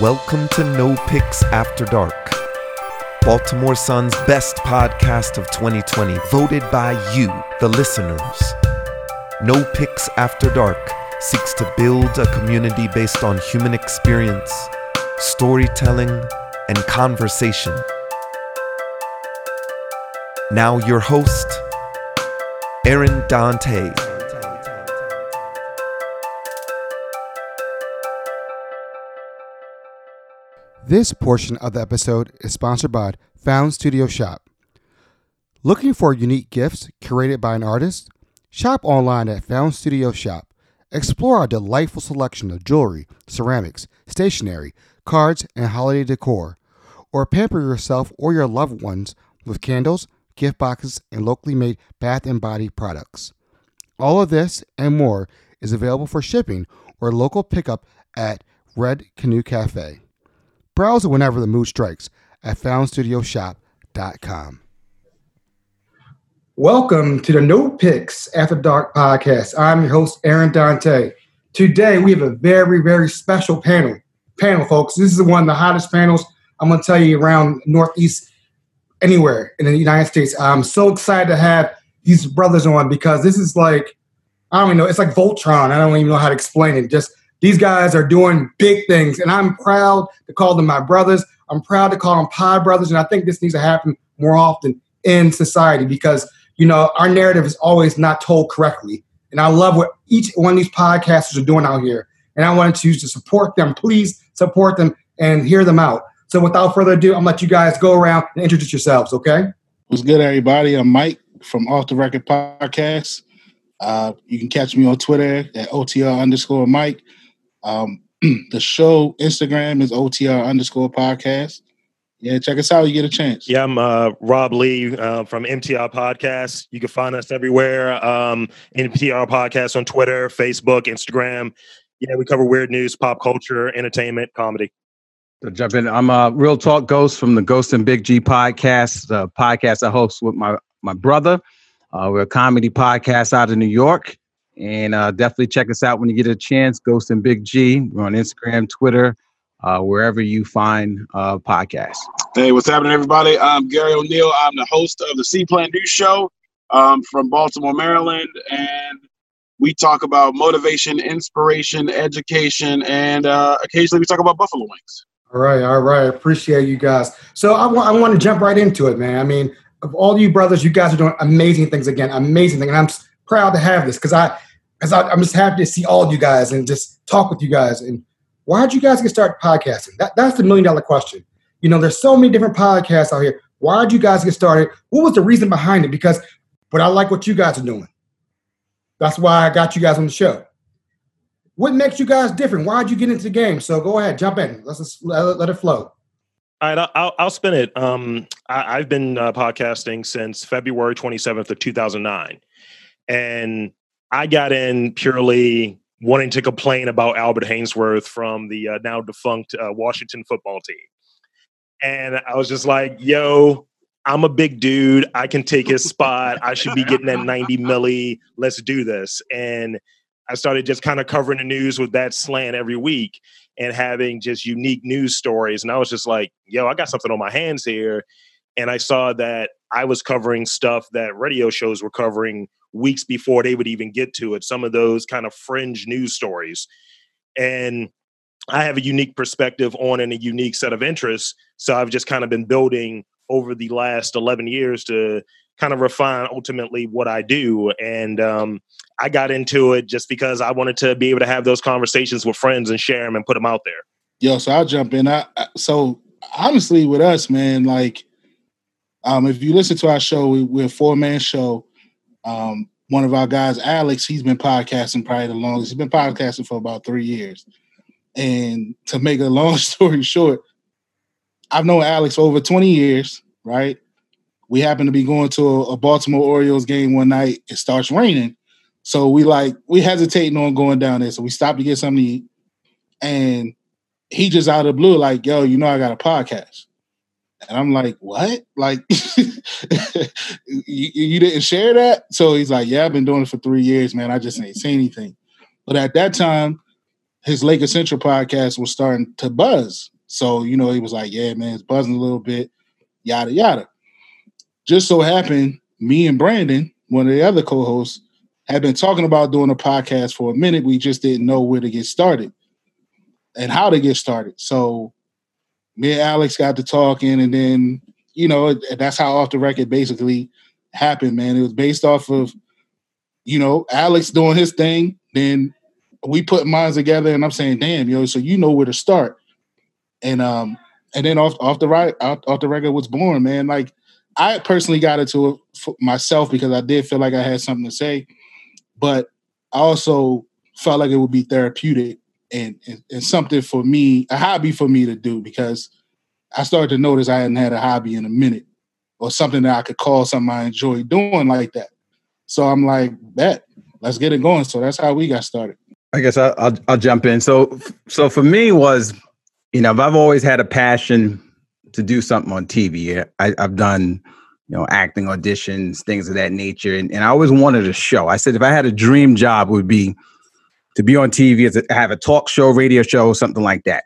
Welcome to No Picks After Dark, Baltimore Sun's best podcast of 2020, voted by you, the listeners. No Picks After Dark seeks to build a community based on human experience, storytelling, and conversation. Now, your host, Aaron Dante. This portion of the episode is sponsored by Found Studio Shop. Looking for unique gifts curated by an artist? Shop online at Found Studio Shop. Explore our delightful selection of jewelry, ceramics, stationery, cards, and holiday decor. Or pamper yourself or your loved ones with candles, gift boxes, and locally made bath and body products. All of this and more is available for shipping or local pickup at Red Canoe Cafe. Browse it whenever the mood strikes at foundstudioshop.com. Welcome to the No Picks After Dark podcast. I'm your host, Aaron Dante. Today we have a very, very special panel. Panel, folks. This is one of the hottest panels I'm going to tell you around Northeast, anywhere in the United States. I'm so excited to have these brothers on because this is like, I don't even know, it's like Voltron. I don't even know how to explain it. Just these guys are doing big things, and I'm proud to call them my brothers. I'm proud to call them pod brothers, and I think this needs to happen more often in society because you know our narrative is always not told correctly. And I love what each one of these podcasters are doing out here, and I wanted to to support them. Please support them and hear them out. So without further ado, I'm gonna let you guys go around and introduce yourselves. Okay? What's good, everybody? I'm Mike from Off the Record Podcast. Uh, you can catch me on Twitter at OTR underscore Mike. Um, the show Instagram is OTR underscore podcast. Yeah, check us out. You get a chance. Yeah, I'm uh, Rob Lee uh, from MTR Podcast. You can find us everywhere. Um, MTR Podcast on Twitter, Facebook, Instagram. Yeah, we cover weird news, pop culture, entertainment, comedy. So jump in. I'm a real talk ghost from the Ghost and Big G podcast, the podcast I host with my my brother. Uh, we're a comedy podcast out of New York. And uh, definitely check us out when you get a chance. Ghost and Big G. We're on Instagram, Twitter, uh, wherever you find uh, podcasts. Hey, what's happening, everybody? I'm Gary O'Neill. I'm the host of the C Plan News Show um, from Baltimore, Maryland. And we talk about motivation, inspiration, education, and uh, occasionally we talk about buffalo wings. All right, all right. Appreciate you guys. So I want I want to jump right into it, man. I mean, of all you brothers, you guys are doing amazing things again, amazing thing, and I'm proud to have this because I because I'm just happy to see all of you guys and just talk with you guys. And why did you guys get started podcasting? That, that's the million dollar question. You know, there's so many different podcasts out here. Why did you guys get started? What was the reason behind it? Because, but I like what you guys are doing. That's why I got you guys on the show. What makes you guys different? Why did you get into the game? So go ahead, jump in. Let's just let, let it flow. All right, I'll, I'll spin it. Um, I, have been uh, podcasting since February 27th of 2009. And I got in purely wanting to complain about Albert Haynesworth from the uh, now defunct uh, Washington football team. And I was just like, yo, I'm a big dude. I can take his spot. I should be getting that 90 milli. Let's do this. And I started just kind of covering the news with that slant every week and having just unique news stories. And I was just like, yo, I got something on my hands here. And I saw that I was covering stuff that radio shows were covering weeks before they would even get to it, some of those kind of fringe news stories. And I have a unique perspective on and a unique set of interests. So I've just kind of been building over the last 11 years to kind of refine ultimately what I do. And um, I got into it just because I wanted to be able to have those conversations with friends and share them and put them out there. Yo, so I'll jump in. I, so honestly, with us, man, like, um, if you listen to our show, we, we're a four man show. Um, one of our guys, Alex, he's been podcasting probably the longest. He's been podcasting for about three years. And to make a long story short, I've known Alex for over 20 years, right? We happen to be going to a, Baltimore Orioles game one night. It starts raining. So we like, we hesitating on going down there. So we stopped to get something to eat. And he just out of blue, like, yo, you know, I got a podcast. And I'm like, what? Like, you, you, didn't share that? So he's like, yeah, I've been doing it for three years, man. I just ain't say anything. But at that time, his Laker Central podcast was starting to buzz. So, you know, he was like, yeah, man, it's buzzing a little bit, yada, yada. Just so happened, me and Brandon, one of the other co hosts, had been talking about doing a podcast for a minute. We just didn't know where to get started and how to get started. So, me and Alex got to talking, and then, you know, that's how off the record basically happened, man. It was based off of, you know, Alex doing his thing, then we put minds together, and I'm saying, damn, yo, so you know where to start and um and then off off the right off, off the record was born, man. Like I personally got into it for myself because I did feel like I had something to say, but I also felt like it would be therapeutic and, and, and something for me, a hobby for me to do because I started to notice I hadn't had a hobby in a minute or something that I could call something I enjoy doing like that. So I'm like, bet, let's get it going. So that's how we got started. I guess I'll, I'll, I'll jump in. So so for me was you know, I've always had a passion to do something on TV. I, have done, you know, acting auditions, things of that nature, and, and I always wanted a show. I said if I had a dream job, would be to be on TV, a, have a talk show, radio show, something like that.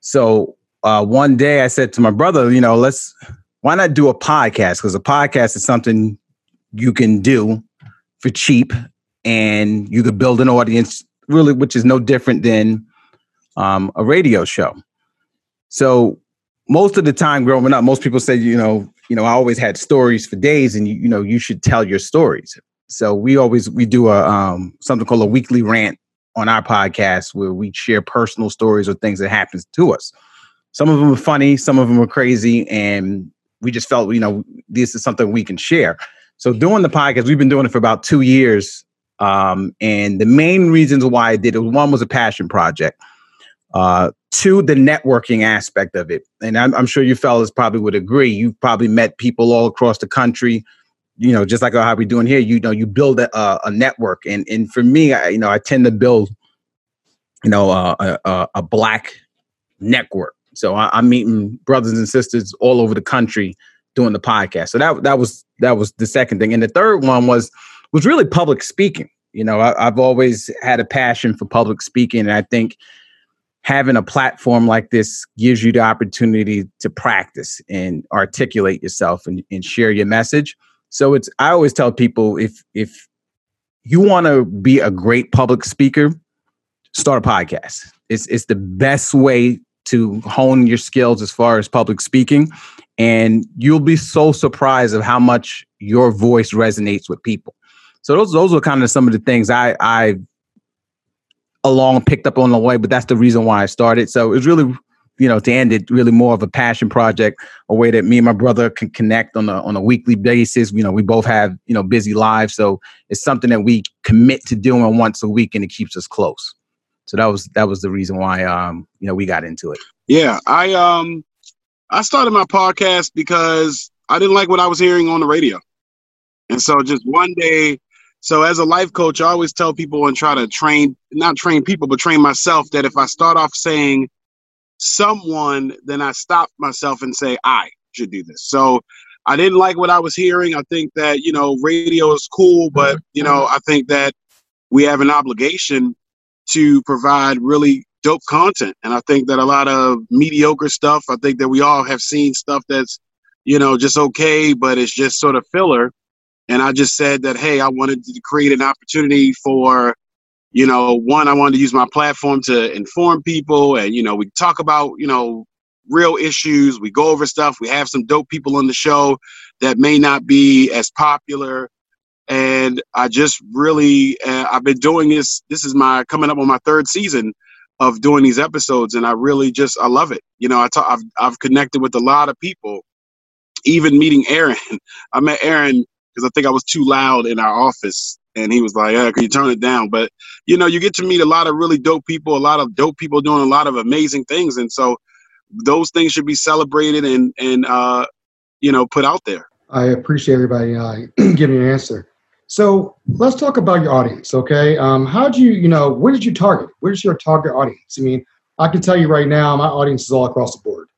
So uh, one day I said to my brother, you know, let's why not do a podcast? Because a podcast is something you can do for cheap, and you could build an audience really, which is no different than um, a radio show. So most of the time growing up, most people say, you know, you know, I always had stories for days, and you, you know, you should tell your stories. So we always we do a um, something called a weekly rant on our podcast where we share personal stories or things that happens to us. Some of them were funny, some of them were crazy, and we just felt, you know, this is something we can share. So doing the podcast, we've been doing it for about two years. Um, and the main reasons why I did it, one was a passion project. Uh, to the networking aspect of it, and I'm, I'm, sure you fellas probably would agree. You've probably met people all across the country. You know, just like how we're doing here. You know, you build a, a network, and and for me, I, you know, I tend to build, you know, a, a, a black network. So I, I'm meeting brothers and sisters all over the country doing the podcast. So that that was that was the second thing, and the third one was was really public speaking. You know, I, I've always had a passion for public speaking, and I think having a platform like this gives you the opportunity to practice and articulate yourself and, and share your message. So it's I always tell people if if you want to be a great public speaker, start a podcast. It's it's the best way to hone your skills as far as public speaking and you'll be so surprised of how much your voice resonates with people. So those those are kind of some of the things I I along picked up on the way, but that's the reason why I started. So it was really, you know, to end it, really more of a passion project, a way that me and my brother can connect on a on a weekly basis. You know, we both have you know busy lives, so it's something that we commit to doing once a week, and it keeps us close. So that was that was the reason why um you know we got into it. Yeah, I um I started my podcast because I didn't like what I was hearing on the radio. And so just one day so as a life coach, I always tell people and try to train, not train people, but train myself that if I start off saying someone, then I stop myself and say, I should do this. So I didn't like what I was hearing. I think that, you know, radio is cool, but, you know, I think that we have an obligation to provide really dope content. And I think that a lot of mediocre stuff, I think that we all have seen stuff that's, you know, just okay, but it's just sort of filler and I just said that, hey, I wanted to create an opportunity for, you know, one, I wanted to use my platform to inform people and, you know, we talk about, you know, real issues. We go over stuff. We have some dope people on the show that may not be as popular. And I just really, uh, I've been doing this. This is my coming up on my third season of doing these episodes, and I really just I love it. You know, I talk, I've I've connected with a lot of people. Even meeting Aaron, I met Aaron because I think I was too loud in our office. And he was like, can you turn it down? But, you know, you get to meet a lot of really dope people, a lot of dope people doing a lot of amazing things. And so those things should be celebrated and, and uh, you know, put out there. I appreciate everybody uh, giving an answer. So let's talk about your audience, okay? Um, how do you, you know, where did you target? Where's your target audience? I mean, I can tell you right now, my audience is all across the board.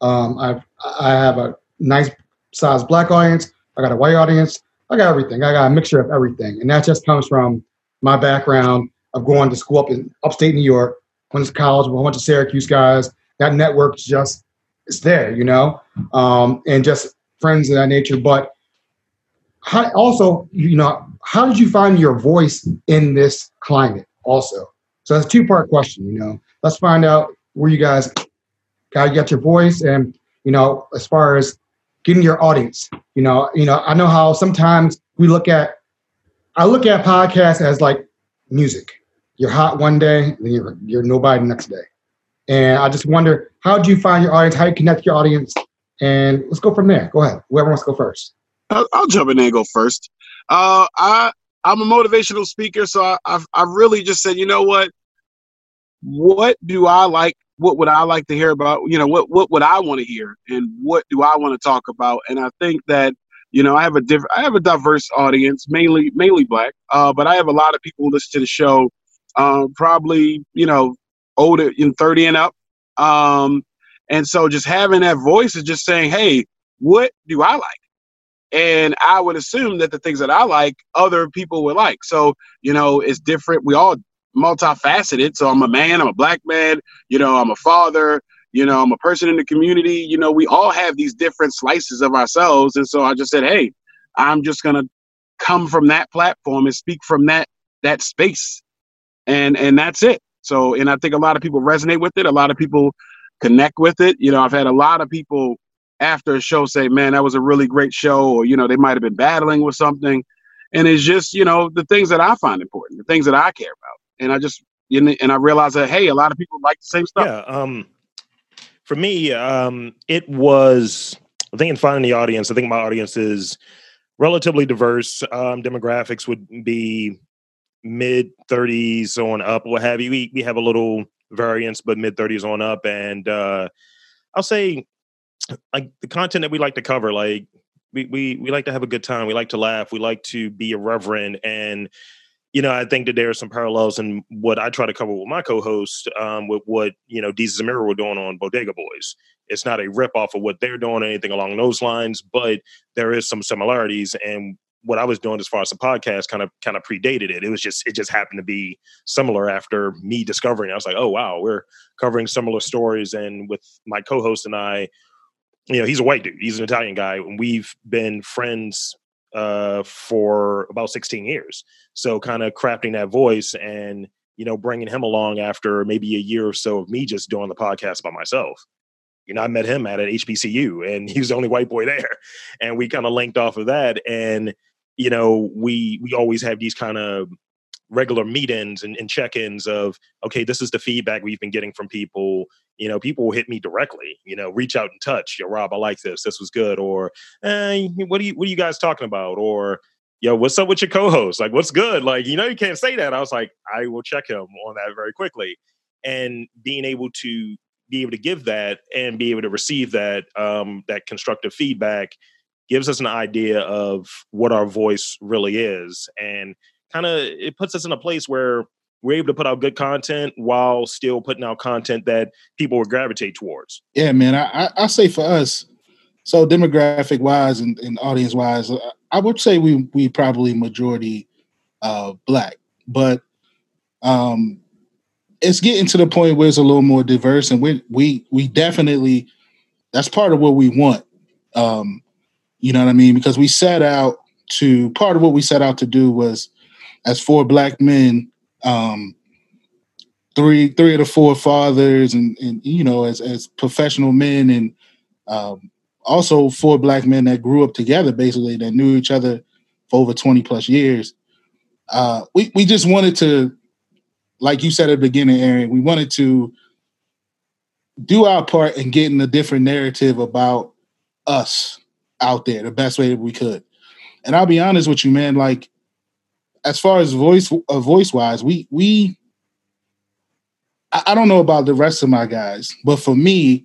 Um, I've, I have a nice size black audience. I got a white audience. I got everything. I got a mixture of everything, and that just comes from my background of going to school up in upstate New York, went to college with a bunch of Syracuse guys. That network just it's there, you know, um, and just friends of that nature. But how, also, you know, how did you find your voice in this climate? Also, so that's a two part question. You know, let's find out where you guys got get your voice, and you know, as far as getting your audience. You know, you know, I know how sometimes we look at I look at podcasts as like music. You're hot one day, then you're you're nobody the next day. And I just wonder, how do you find your audience? How do you connect your audience? And let's go from there. Go ahead. Whoever wants to go first. I'll, I'll jump in and go first. Uh, I I'm a motivational speaker, so I, I've I really just said, you know what? What do I like? What would I like to hear about? You know, what what would I want to hear, and what do I want to talk about? And I think that you know, I have a different, I have a diverse audience, mainly mainly black, uh, but I have a lot of people who listen to the show, uh, probably you know, older in thirty and up. Um, and so just having that voice is just saying, hey, what do I like? And I would assume that the things that I like, other people would like. So, you know, it's different. We all multifaceted. So I'm a man, I'm a black man, you know, I'm a father, you know, I'm a person in the community. You know, we all have these different slices of ourselves. And so I just said, hey, I'm just gonna come from that platform and speak from that that space. And and that's it. So and I think a lot of people resonate with it. A lot of people connect with it. You know, I've had a lot of people after a show say, "Man, that was a really great show," or you know, they might have been battling with something, and it's just you know the things that I find important, the things that I care about, and I just and I realize that hey, a lot of people like the same stuff. Yeah. Um, for me, um, it was I think in finding the audience. I think my audience is relatively diverse. Um, demographics would be mid 30s on up, what have you. We we have a little variance, but mid 30s on up, and uh, I'll say like the content that we like to cover, like we, we we like to have a good time. We like to laugh. We like to be irreverent. And, you know, I think that there are some parallels in what I try to cover with my co-host, um, with what, you know, and Mero were doing on Bodega Boys. It's not a rip off of what they're doing or anything along those lines, but there is some similarities. And what I was doing as far as the podcast kind of kind of predated it. It was just it just happened to be similar after me discovering. It. I was like, oh wow, we're covering similar stories. And with my co-host and I, you know, he's a white dude. He's an Italian guy, and we've been friends uh, for about 16 years. So, kind of crafting that voice and you know bringing him along after maybe a year or so of me just doing the podcast by myself. You know, I met him at an HBCU, and he was the only white boy there, and we kind of linked off of that. And you know, we we always have these kind of regular meet-ins and, and, check-ins of okay this is the feedback we've been getting from people. You know people will hit me directly you know reach out and touch yo rob i like this. This was good. Or what are you what are you guys talking about? Or yo what's up with your co-host? Like what's good? Like you know you can't say that. I was like i will check him on that very quickly. And being able to be able to give that and be able to receive that um that constructive feedback gives us an idea of what our voice really is. And kind of it puts us in a place where we're able to put out good content while still putting out content that people would gravitate towards. Yeah, man. I, I, say for us, so demographic wise and, and audience wise, uh, I would say we we probably majority uh, black, but um, it's getting to the point where it's a little more diverse, and we we we definitely that's part of what we want. Um, you know what I mean? Because we set out to part of what we set out to do was as four black men, um, three three of the four fathers, and and you know as as professional men, and um, also four black men that grew up together, basically that knew each other for over twenty plus years. Uh, we we just wanted to, like you said at the beginning, Aaron, we wanted to do our part in getting a different narrative about us out there the best way that we could. And I'll be honest with you, man, like as far as voice uh, voice wise, we we I, I don't know about the rest of my guys, but for me,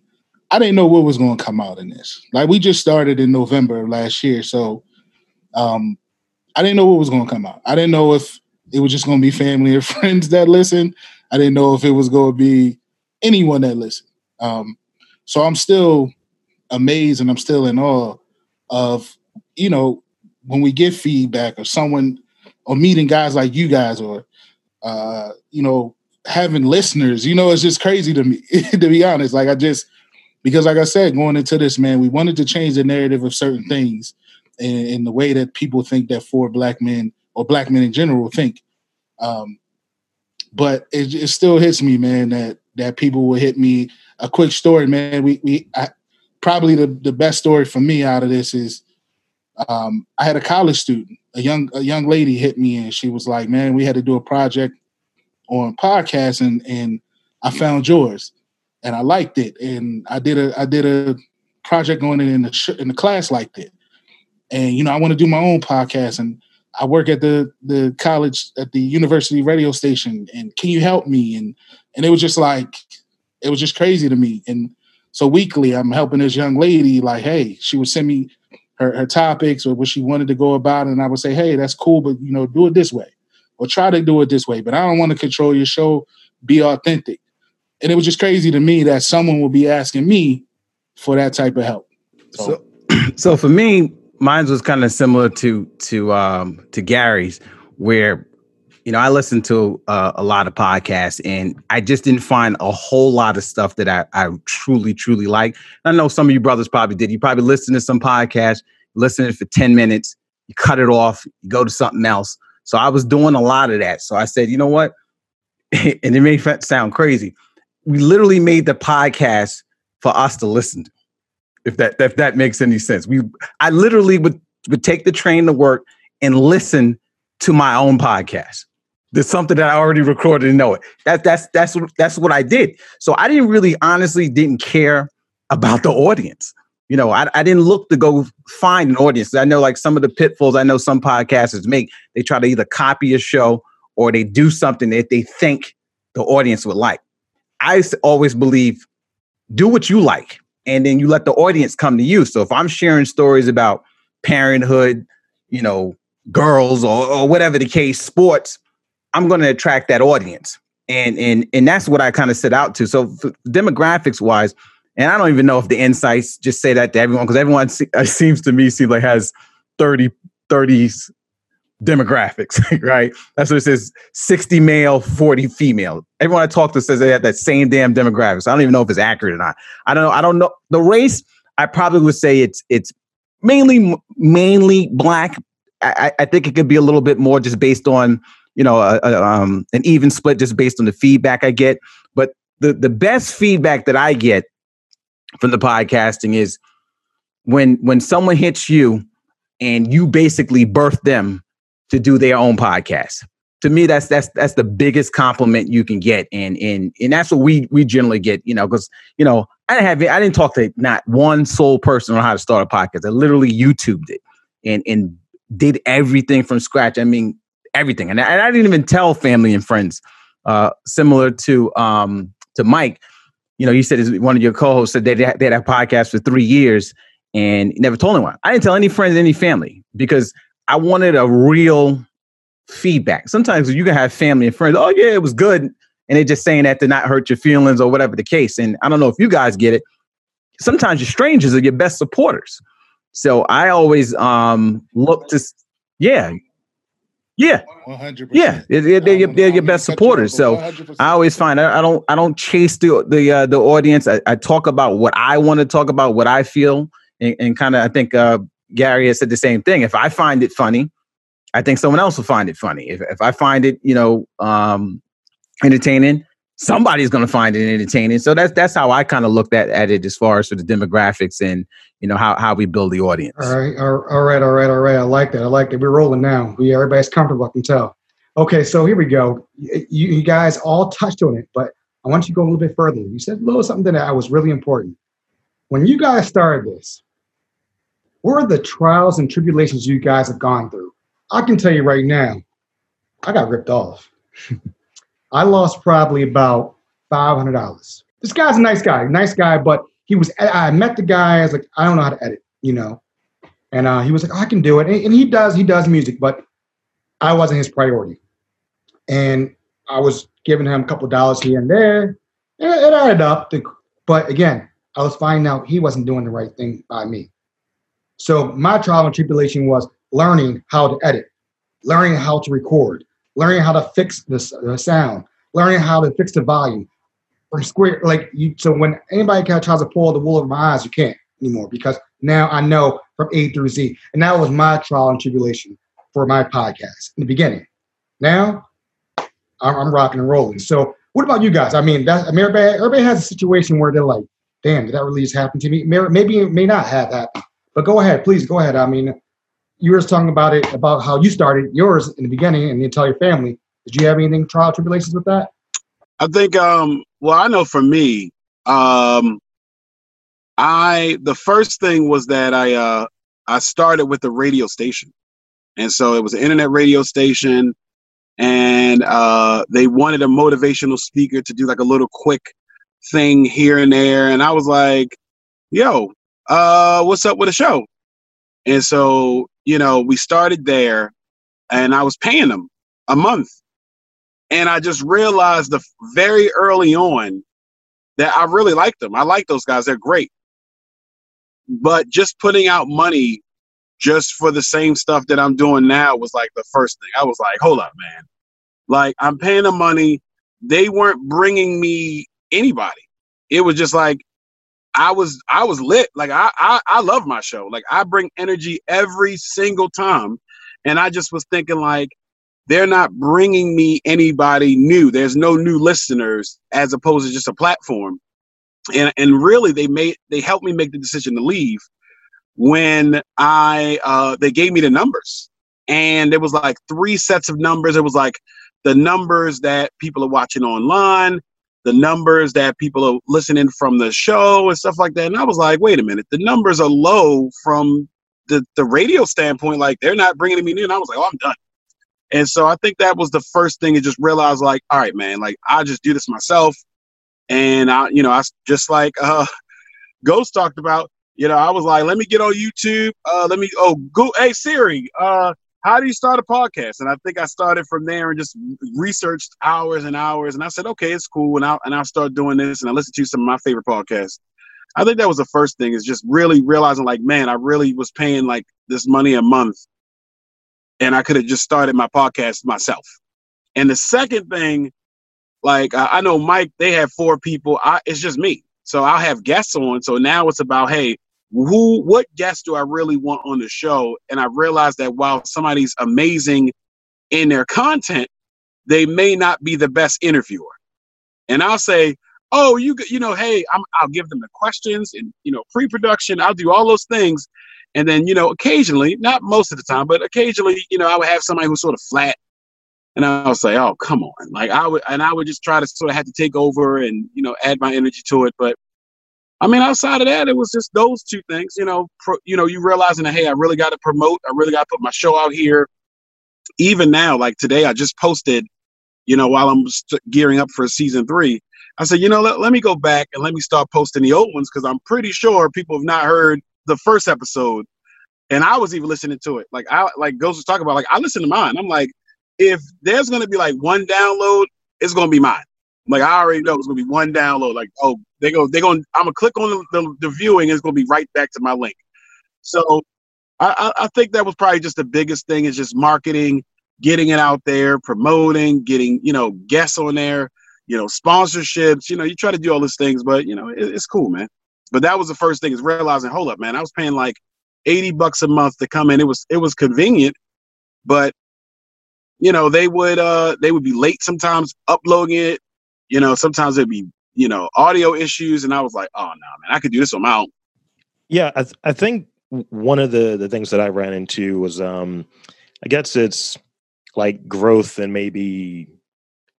I didn't know what was going to come out in this. Like we just started in November of last year, so um, I didn't know what was going to come out. I didn't know if it was just going to be family or friends that listen. I didn't know if it was going to be anyone that listened. Um, so I'm still amazed and I'm still in awe of you know when we get feedback or someone or meeting guys like you guys or uh, you know having listeners. You know, it's just crazy to me, to be honest. Like I just because, like I said, going into this, man, we wanted to change the narrative of certain things and, and the way that people think that four black men or black men in general think. Um, but it, it still hits me, man, that that people will hit me. A quick story, man. We we I, probably the, the best story for me out of this is um, I had a college student, a young a young lady hit me and she was like, "Man, we had to do a project on podcast and and I found yours and I liked it and I did a I did a project on it in the sh- in the class liked it. And you know I want to do my own podcast and I work at the the college at the university radio station and can you help me? And and it was just like it was just crazy to me. And so weekly I'm helping this young lady like hey she would send me her, her topics or what she wanted to go about and I would say hey that's cool but you know do it this way or try to do it this way but I don't want to control your show be authentic. And it was just crazy to me that someone would be asking me for that type of help. So so, so for me mine was kind of similar to to um to Gary's, where you know I listened to uh, a lot of podcasts and I just didn't find a whole lot of stuff that I, I truly truly like. I know some of you brothers probably did. You probably listened to some podcast, listened for ten minutes, you cut it off, you go to something else. So I was doing a lot of that. So I said, you know what? and it may sound crazy. We literally made the podcast for us to listen to if that if that makes any sense. We I literally would would take the train to work and listen to my own podcast. There's something that I already recorded and know it. That that's that's that's what I did. So I didn't really honestly didn't care about the audience. You know, I, I didn't look to go find an audience. I know like some of the pitfalls I know some podcasters make, they try to either copy a show or they do something that they think the audience would like. I always believe do what you like and then you let the audience come to you. So if I'm sharing stories about parenthood, you know, girls or, or whatever the case, sports, I'm going to attract that audience. And and and that's what I kind of set out to. So demographics wise, and I don't even know if the insights just say that to everyone because everyone se- seems to me seems like has 30 30s demographics, right? That's what it says 60 male, 40 female. Everyone I talk to says they have that same damn demographics. I don't even know if it's accurate or not. I don't know. I don't know. The race, I probably would say it's it's mainly mainly black. I, I think it could be a little bit more just based on, you know, a, a, um, an even split just based on the feedback I get. But the the best feedback that I get from the podcasting is when when someone hits you and you basically birth them to do their own podcast. To me, that's that's that's the biggest compliment you can get, and and and that's what we we generally get, you know, because you know I didn't have I didn't talk to not one sole person on how to start a podcast. I literally YouTubed it and and did everything from scratch. I mean everything, and I, and I didn't even tell family and friends. Uh, similar to um to Mike, you know, you said one of your co-hosts said they they had a podcast for three years and never told anyone. I didn't tell any friends, any family because I wanted a real feedback. Sometimes you can have family and friends, oh yeah, it was good. And they're just saying that to not hurt your feelings or whatever the case. And I don't know if you guys get it. Sometimes your strangers are your best supporters. So I always um look to yeah. Yeah. 100%. Yeah. They're, they're, your, they're your best supporters. So 100%. I always find I, I don't I don't chase the the uh, the audience. I, I talk about what I want to talk about, what I feel, and, and kind of I think uh Gary has said the same thing. If I find it funny, I think someone else will find it funny. If, if I find it, you know, um, entertaining, somebody's going to find it entertaining. So that's that's how I kind of looked at, at it as far as for the demographics and you know how how we build the audience. All right, all right, all right, all right. I like that. I like that. We're rolling now. We everybody's comfortable. I can tell. Okay, so here we go. You, you guys all touched on it, but I want you to go a little bit further. You said a little something that I was really important. When you guys started this, what are the trials and tribulations you guys have gone through? I can tell you right now, I got ripped off. I lost probably about five hundred dollars. This guy's a nice guy, nice guy, but he was. I met the guy. I was like, I don't know how to edit, you know, and uh, he was like, oh, I can do it, and, and he does. He does music, but I wasn't his priority, and I was giving him a couple dollars here and there. It, it added up, to, but again, I was finding out he wasn't doing the right thing by me. So my trial and tribulation was learning how to edit, learning how to record, learning how to fix the, the sound, learning how to fix the volume from square. Like you, so when anybody kind of tries to pull the wool over my eyes, you can't anymore because now I know from A through Z. And that was my trial and tribulation for my podcast in the beginning. Now I'm, I'm rocking and rolling. So what about you guys? I mean, that, I mean, everybody, everybody has a situation where they're like, damn, did that really just happen to me? Maybe it may not have happened. But go ahead, please go ahead. I mean, you were just talking about it, about how you started yours in the beginning and tell your family. Did you have anything trial tribulations with that? I think um well I know for me, um I the first thing was that I uh I started with the radio station. And so it was an internet radio station and uh they wanted a motivational speaker to do like a little quick thing here and there and I was like, "Yo, uh what's up with the show?" And so, you know, we started there and I was paying them a month and I just realized the very early on that I really like them. I like those guys. They're great. But just putting out money just for the same stuff that I'm doing now was like the first thing. I was like, hold up, man. Like I'm paying them money. They weren't bringing me anybody. It was just like I was I was lit. Like I I, I love my show. Like I bring energy every single time. And I just was thinking like they're not bringing me anybody new. There's no new listeners as opposed to just a platform. And and really they made they helped me make the decision to leave when I uh they gave me the numbers. And there was like three sets of numbers. It was like the numbers that people are watching online, the numbers that people are listening from the show and stuff like that. And I was like, wait a minute, the numbers are low from the, the radio standpoint. Like they're not bringing me in. I was like, oh, I'm done. And so I think that was the first thing to just realize, like, all right, man, like I just do this myself. And I, you know, I just like uh Ghost talked about, you know, I was like, let me get on YouTube. Uh let me oh go hey Siri, uh, how do you start a podcast? And I think I started from there and just researched hours and hours. And I said, okay, it's cool. And I'll and I'll start doing this. And I listened to some of my favorite podcasts. I think that was the first thing is just really realizing like, man, I really was paying like this money a month and I could have just started my podcast myself. And the second thing, like I, I know Mike, they have four people. I, it's just me, so I'll have guests on. So now it's about hey, who, what guests do I really want on the show? And I realized that while somebody's amazing in their content, they may not be the best interviewer. And I'll say, oh, you you know, hey, I'm, I'll give them the questions and you know pre-production. I'll do all those things and then, you know, occasionally, not most of the time, but occasionally, you know, I would have somebody who's sort of flat. And I would say, oh, come on. Like I would, and I would just try to sort of have to take over and, you know, add my energy to it. But I mean, outside of that, it was just those two things, you know, pro, you know, you realizing that, hey, I really got to promote. I really got to put my show out here. Even now, like today, I just posted, you know, while I'm gearing up for season three, I said, you know, let, let me go back and let me start posting the old ones because I'm pretty sure people have not heard the first episode, and I was even listening to it. Like I like Ghost was talking about. Like I listened to mine. I'm like, if there's gonna be like one download, it's gonna be mine. Like I already know it's gonna be one download. Like oh, they go they going I'm gonna click on the, the, the viewing. It's gonna be right back to my link. So I, I think that was probably just the biggest thing is just marketing, getting it out there, promoting, getting you know guests on there, you know sponsorships. You know you try to do all these things, but you know it, it's cool, man. But that was the first thing is realizing, hold up, man, I was paying like 80 bucks a month to come in. It was it was convenient, but you know, they would uh they would be late sometimes uploading it. You know, sometimes it'd be, you know, audio issues and I was like, "Oh, no, man, I could do this on my own." Yeah, I, th- I think one of the the things that I ran into was um I guess it's like growth and maybe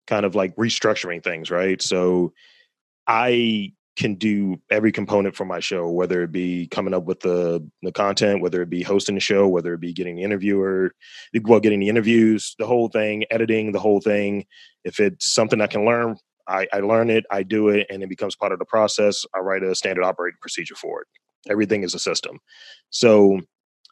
kind of like restructuring things, right? So I can do every component for my show, whether it be coming up with the the content, whether it be hosting the show, whether it be getting the interviewer, well, getting the interviews, the whole thing, editing the whole thing. If it's something I can learn, I, I learn it, I do it, and it becomes part of the process. I write a standard operating procedure for it. Everything is a system. So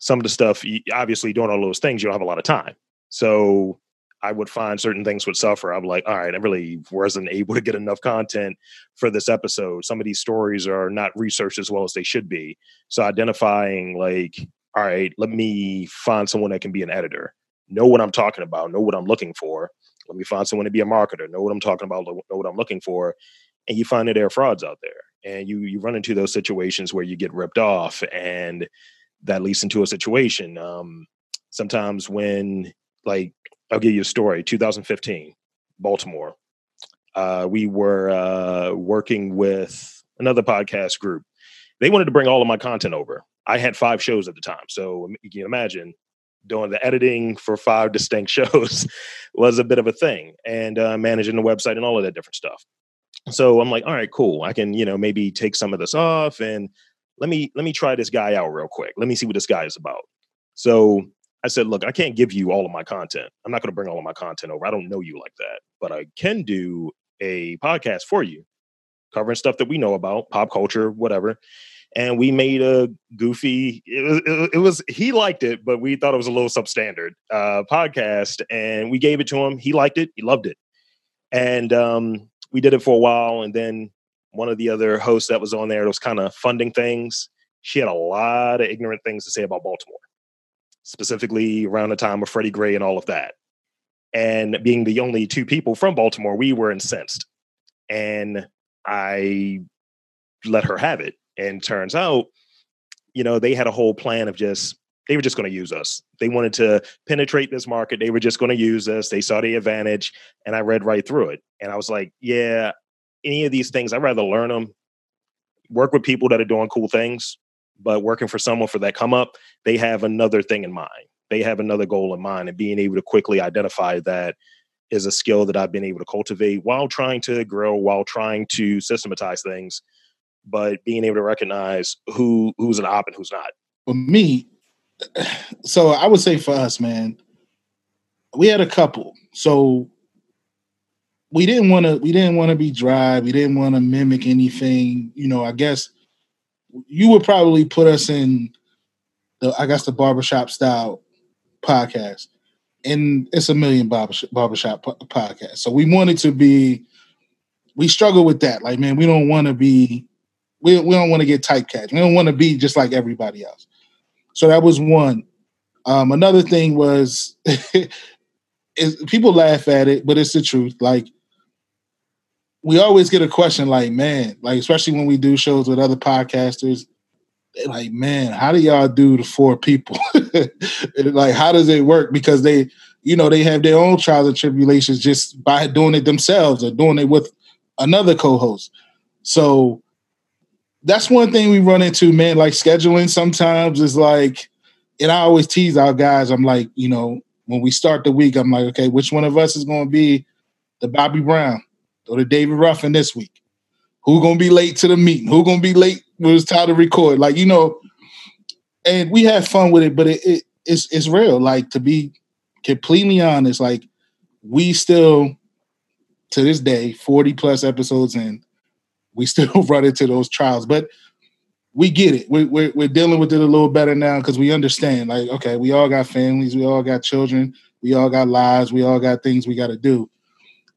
some of the stuff, obviously, doing all those things, you don't have a lot of time. So I would find certain things would suffer. I'm like, all right, I really wasn't able to get enough content for this episode. Some of these stories are not researched as well as they should be. So identifying like, all right, let me find someone that can be an editor, know what I'm talking about, know what I'm looking for. Let me find someone to be a marketer, know what I'm talking about, know what I'm looking for. And you find that there are frauds out there. And you you run into those situations where you get ripped off and that leads into a situation. Um, sometimes when like I'll give you a story, 2015, Baltimore. Uh, we were uh, working with another podcast group. They wanted to bring all of my content over. I had five shows at the time. So you can imagine doing the editing for five distinct shows was a bit of a thing and uh, managing the website and all of that different stuff. So i'm like all right cool. I can you know maybe take some of this off and let me let me try this guy out real quick. Let me see what this guy is about. So i said look i can't give you all of my content. I'm not going to bring all of my content over. I don't know you like that but i can do a podcast for you covering stuff that we know about pop culture whatever and we made a goofy it was, it, was he liked it but we thought it was a little substandard uh, podcast and we gave it to him. He liked it. He loved it. And um, we did it for a while and then one of the other hosts that was on there was kind of funding things she had a lot of ignorant things to say about baltimore specifically around the time of freddie gray and all of that. And being the only two people from baltimore we were incensed. And i let her have it and turns out, you know, they had a whole plan of just they were just going to use us. They wanted to penetrate this market. They were just going to use us. They saw the advantage, and I read right through it. And I was like, yeah, any of these things, I'd rather learn them, work with people that are doing cool things, but working for someone for that come up, they have another thing in mind. They have another goal in mind, and being able to quickly identify that is a skill that I've been able to cultivate while trying to grow, while trying to systematize things but being able to recognize who who's an op and who's not. For me, so I would say for us, man, we had a couple. So we didn't want to we didn't want to be dry. We didn't want to mimic anything. You know, I guess you would probably put us in the I guess the barbershop style podcast. And it's a million barbershop, barbershop podcast. So we wanted to be we struggle with that. Like, man, we don't want to be we, we don't want to get typecast. We don't want to be just like everybody else. So that was one. Um, another thing was is people laugh at it, but it's the truth. Like we always get a question like, man, like especially when we do shows with other podcasters, like, man, how do y'all do the four people? like, how does it work? Because they, you know, they have their own trials and tribulations just by doing it themselves or doing it with another co-host. So that's one thing we run into, man. Like scheduling sometimes is like, and I always tease our guys. I'm like, you know, when we start the week, I'm like, okay, which one of us is going to be the Bobby Brown or the David Ruffin this week? Who going to be late to the meeting? Who going to be late when it's time to record? Like, you know, and we have fun with it, but it, it it's it's real. Like to be completely honest, like we still to this day, 40 plus episodes in, we still run into those trials, but we get it. We're, we're, we're dealing with it a little better now because we understand. Like, okay, we all got families, we all got children, we all got lives, we all got things we got to do.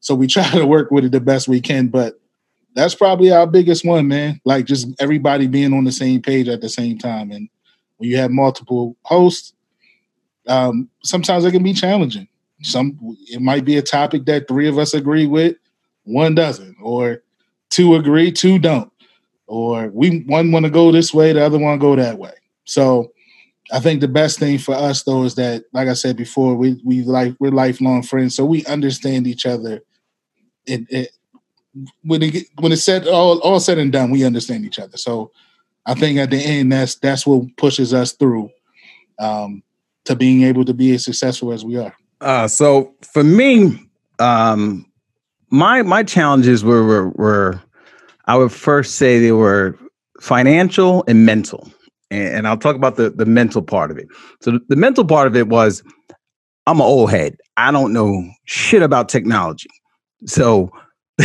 So we try to work with it the best we can, but that's probably our biggest one, man. Like just everybody being on the same page at the same time. And when you have multiple hosts, um, sometimes it can be challenging. Some it might be a topic that three of us agree with, one doesn't, or two agree, two don't. Or we one want to go this way, the other one go that way. So I think the best thing for us though is that, like I said before, we we like we're lifelong friends, so we understand each other. It, it when it when it's said all all said and done, we understand each other. So I think at the end, that's that's what pushes us through um, to being able to be as successful as we are. Uh, so for me, um, my my challenges were, were were I would first say they were financial and mental. And, I'll talk about the, the mental part of it. So the, the mental part of it was I'm an old head. I don't know shit about technology. So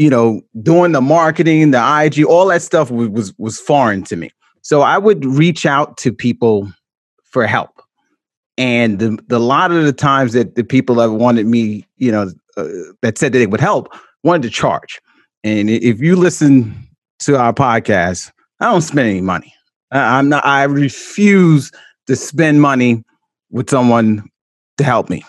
you know, doing the marketing, the IG, all that stuff was, was was foreign to me. So I would reach out to people for help. And the, the lot of the times that the people that wanted me, you know, uh, that said that they would help wanted to charge. And if you listen to our podcast, I don't spend any money. I'm not. I refuse to spend money with someone to help me.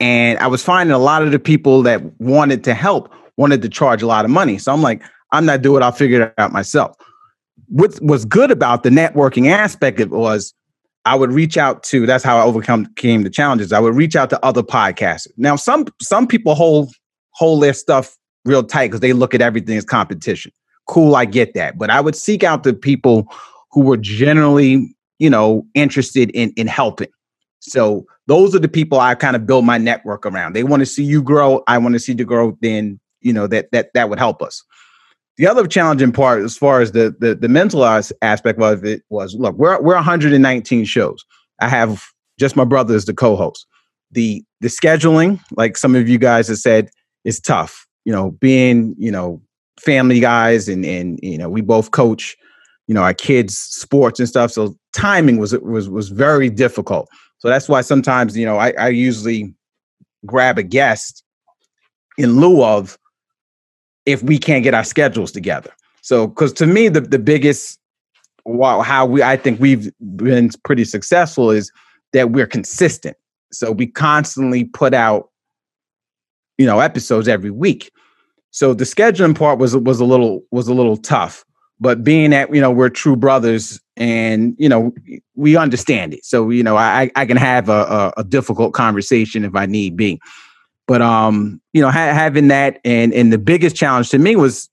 And I was finding a lot of the people that wanted to help wanted to charge a lot of money. So I'm like, I'm not doing it. I'll figure it out myself. What was good about the networking aspect it was I would reach out to. That's how I overcome came the challenges. I would reach out to other podcasters. Now, some some people hold hold their stuff real tight because they look at everything as competition. Cool, I get that, but I would seek out the people who were generally, you know, interested in in helping. So those are the people I kind of build my network around. They want to see you grow. I want to see you grow. Then you know that that that would help us. The other challenging part, as far as the the, the mental aspect of it, was look, we're we're 119 shows. I have just my brother as the co-host. The the scheduling, like some of you guys have said, is tough. You know, being you know family guys and and you know we both coach you know our kids sports and stuff so timing was was was very difficult so that's why sometimes you know i, I usually grab a guest in lieu of if we can't get our schedules together. So, because to me, the, the biggest wow, how we I think we've been pretty successful is that we're consistent. So we constantly put out, you know, episodes every week. So the scheduling part was was a little was a little tough, but being that you know we're true brothers and you know we understand it, so you know I I can have a, a, a difficult conversation if I need be. But um, you know, ha- having that and and the biggest challenge to me was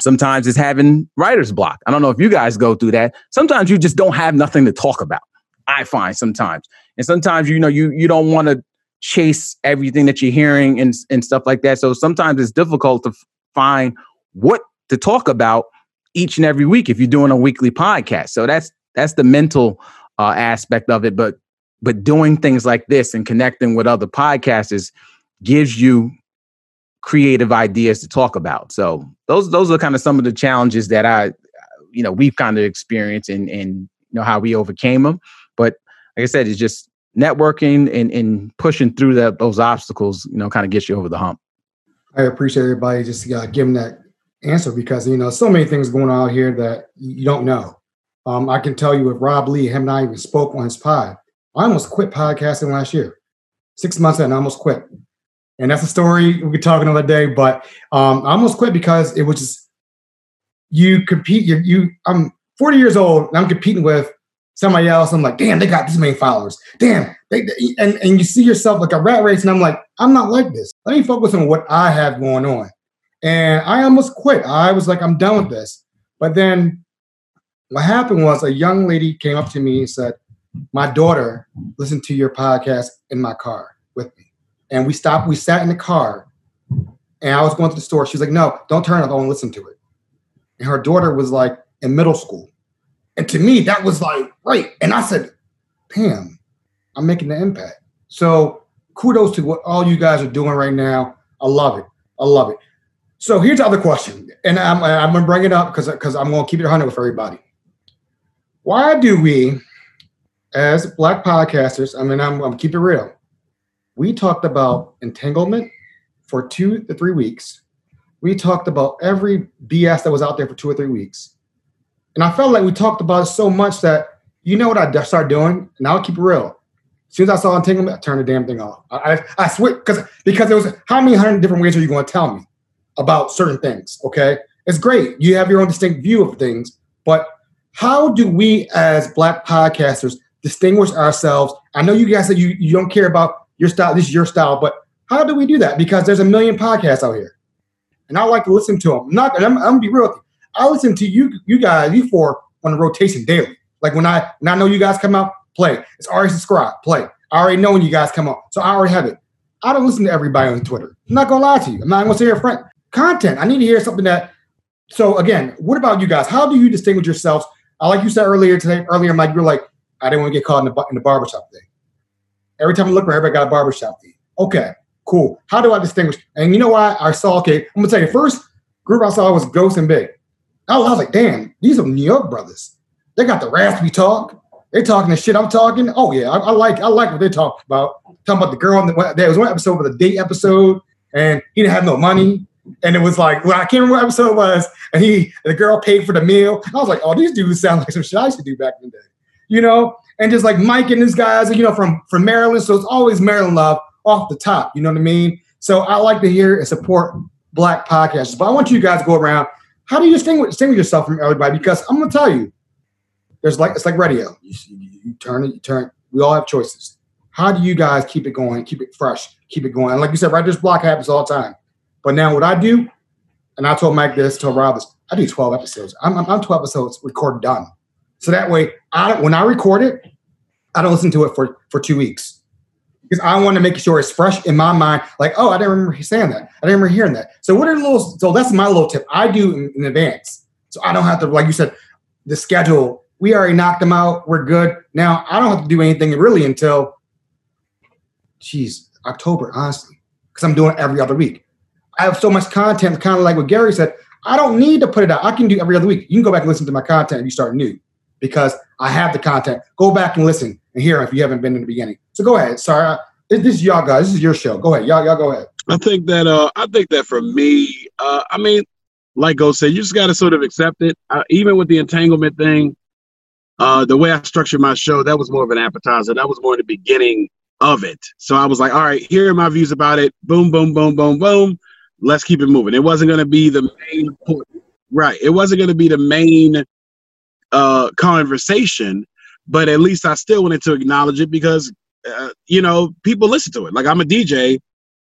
sometimes is having writer's block. I don't know if you guys go through that. Sometimes you just don't have nothing to talk about. I find sometimes, and sometimes you know you you don't want to chase everything that you're hearing and and stuff like that. So sometimes it's difficult to find what to talk about each and every week if you're doing a weekly podcast. So that's that's the mental uh, aspect of it. But but doing things like this and connecting with other podcasters gives you creative ideas to talk about. So those those are kind of some of the challenges that I, you know, we've kind of experienced and and you know how we overcame them. But like I said, it's just networking and, and pushing through that those obstacles, you know, kind of gets you over the hump. I appreciate everybody just uh, giving that answer because you know so many things going on here that you don't know. Um, I can tell you with Rob Lee, him and I even spoke on his pod. I almost quit podcasting last year. Six months in, I almost quit. And that's a story we could talk another day. But um, I almost quit because it was just you compete. You, you I'm 40 years old and I'm competing with somebody else. I'm like, damn, they got this many followers. Damn, they, they, and and you see yourself like a rat race, and I'm like, I'm not like this. Let me focus on what I have going on. And I almost quit. I was like, I'm done with this. But then what happened was a young lady came up to me and said, my daughter listened to your podcast in my car with me. And we stopped, we sat in the car and I was going to the store. She's like, no, don't turn it on, listen to it. And her daughter was like in middle school. And to me, that was like, right. And I said, damn, I'm making the impact. So kudos to what all you guys are doing right now. I love it. I love it. So here's the other question. And I'm, I'm to bring it up because because I'm to keep it 100 with everybody. Why do we, as black podcasters, I mean, I'm, I'm keep it real. We talked about entanglement for two to three weeks. We talked about every BS that was out there for two or three weeks. And I felt like we talked about it so much that you know what I started doing? And I'll keep it real. As soon as I saw entanglement, I turned the damn thing off. I, I, I switched because because there was how many hundred different ways are you going to tell me about certain things? Okay, it's great. You have your own distinct view of things, but how do we as black podcasters distinguish ourselves? I know you guys said you, you don't care about your style, this is your style, but how do we do that? Because there's a million podcasts out here. And I like to listen to them. I'm not, I'm, I'm gonna be real with you. I listen to you, you guys, you four on the rotation daily. Like when I when I know you guys come out, play. It's already subscribed, play. I already know when you guys come out, so I already have it. I don't listen to everybody on Twitter. I'm not gonna lie to you. I'm not gonna say your friend. Content. I need to hear something that. So again, what about you guys? How do you distinguish yourselves? I like you said earlier today. Earlier, Mike, you're like, I didn't want to get caught in the in the barbershop thing. Every time I look around, everybody got a barbershop thing. Okay, cool. How do I distinguish? And you know why I saw? Okay, I'm gonna tell you. First group I saw was Ghost and Big. I was, like, damn, these are New York brothers. They got the raspy talk. They talking the shit I'm talking. Oh yeah, I, I like I like what they talk about. Talking about the girl. The, there was one episode with a date episode, and he didn't have no money. And it was like, well, I can't remember what episode it was. And he, the girl paid for the meal. I was like, oh, these dudes sound like some shit I used to do back in the day, you know. And just like Mike and his guys, you know, from from Maryland. So it's always Maryland love, off the top. You know what I mean? So I like to hear and support black podcasts. But I want you guys to go around. How do you distinguish, distinguish yourself from everybody? Because I'm going to tell you, there's like it's like radio. You, you, turn it, you turn. We all have choices. How do you guys keep it going, keep it fresh, keep it going? And like you said, writer's block happens all the time. But now what I do, and I told Mike this, told Rob this, I do 12 episodes. I'm, I'm, I'm 12 episodes recorded done. So that way, I when I record it, I don't listen to it for, for two weeks because I want to make sure it's fresh in my mind. Like, oh, I didn't remember saying that. I didn't remember hearing that. So what are little? So that's my little tip. I do in, in advance, so I don't have to, like you said, the schedule. We already knocked them out. We're good now. I don't have to do anything really until, geez, October, honestly, because I'm doing it every other week. I have so much content, kind of like what Gary said. I don't need to put it out. I can do every other week. You can go back and listen to my content if you start new because I have the content. Go back and listen and hear if you haven't been in the beginning. So go ahead. Sorry, this is y'all guys. This is your show. Go ahead, y'all. Y'all go ahead. I think that uh, I think that for me, uh, I mean, like Go said, you just got to sort of accept it. Uh, even with the entanglement thing, uh, the way I structured my show, that was more of an appetizer. That was more the beginning of it. So I was like, all right, here are my views about it. Boom, boom, boom, boom, boom. Let's keep it moving. It wasn't going to be the main point. Right. It wasn't going to be the main uh, conversation, but at least I still wanted to acknowledge it because, uh, you know, people listen to it. Like I'm a DJ,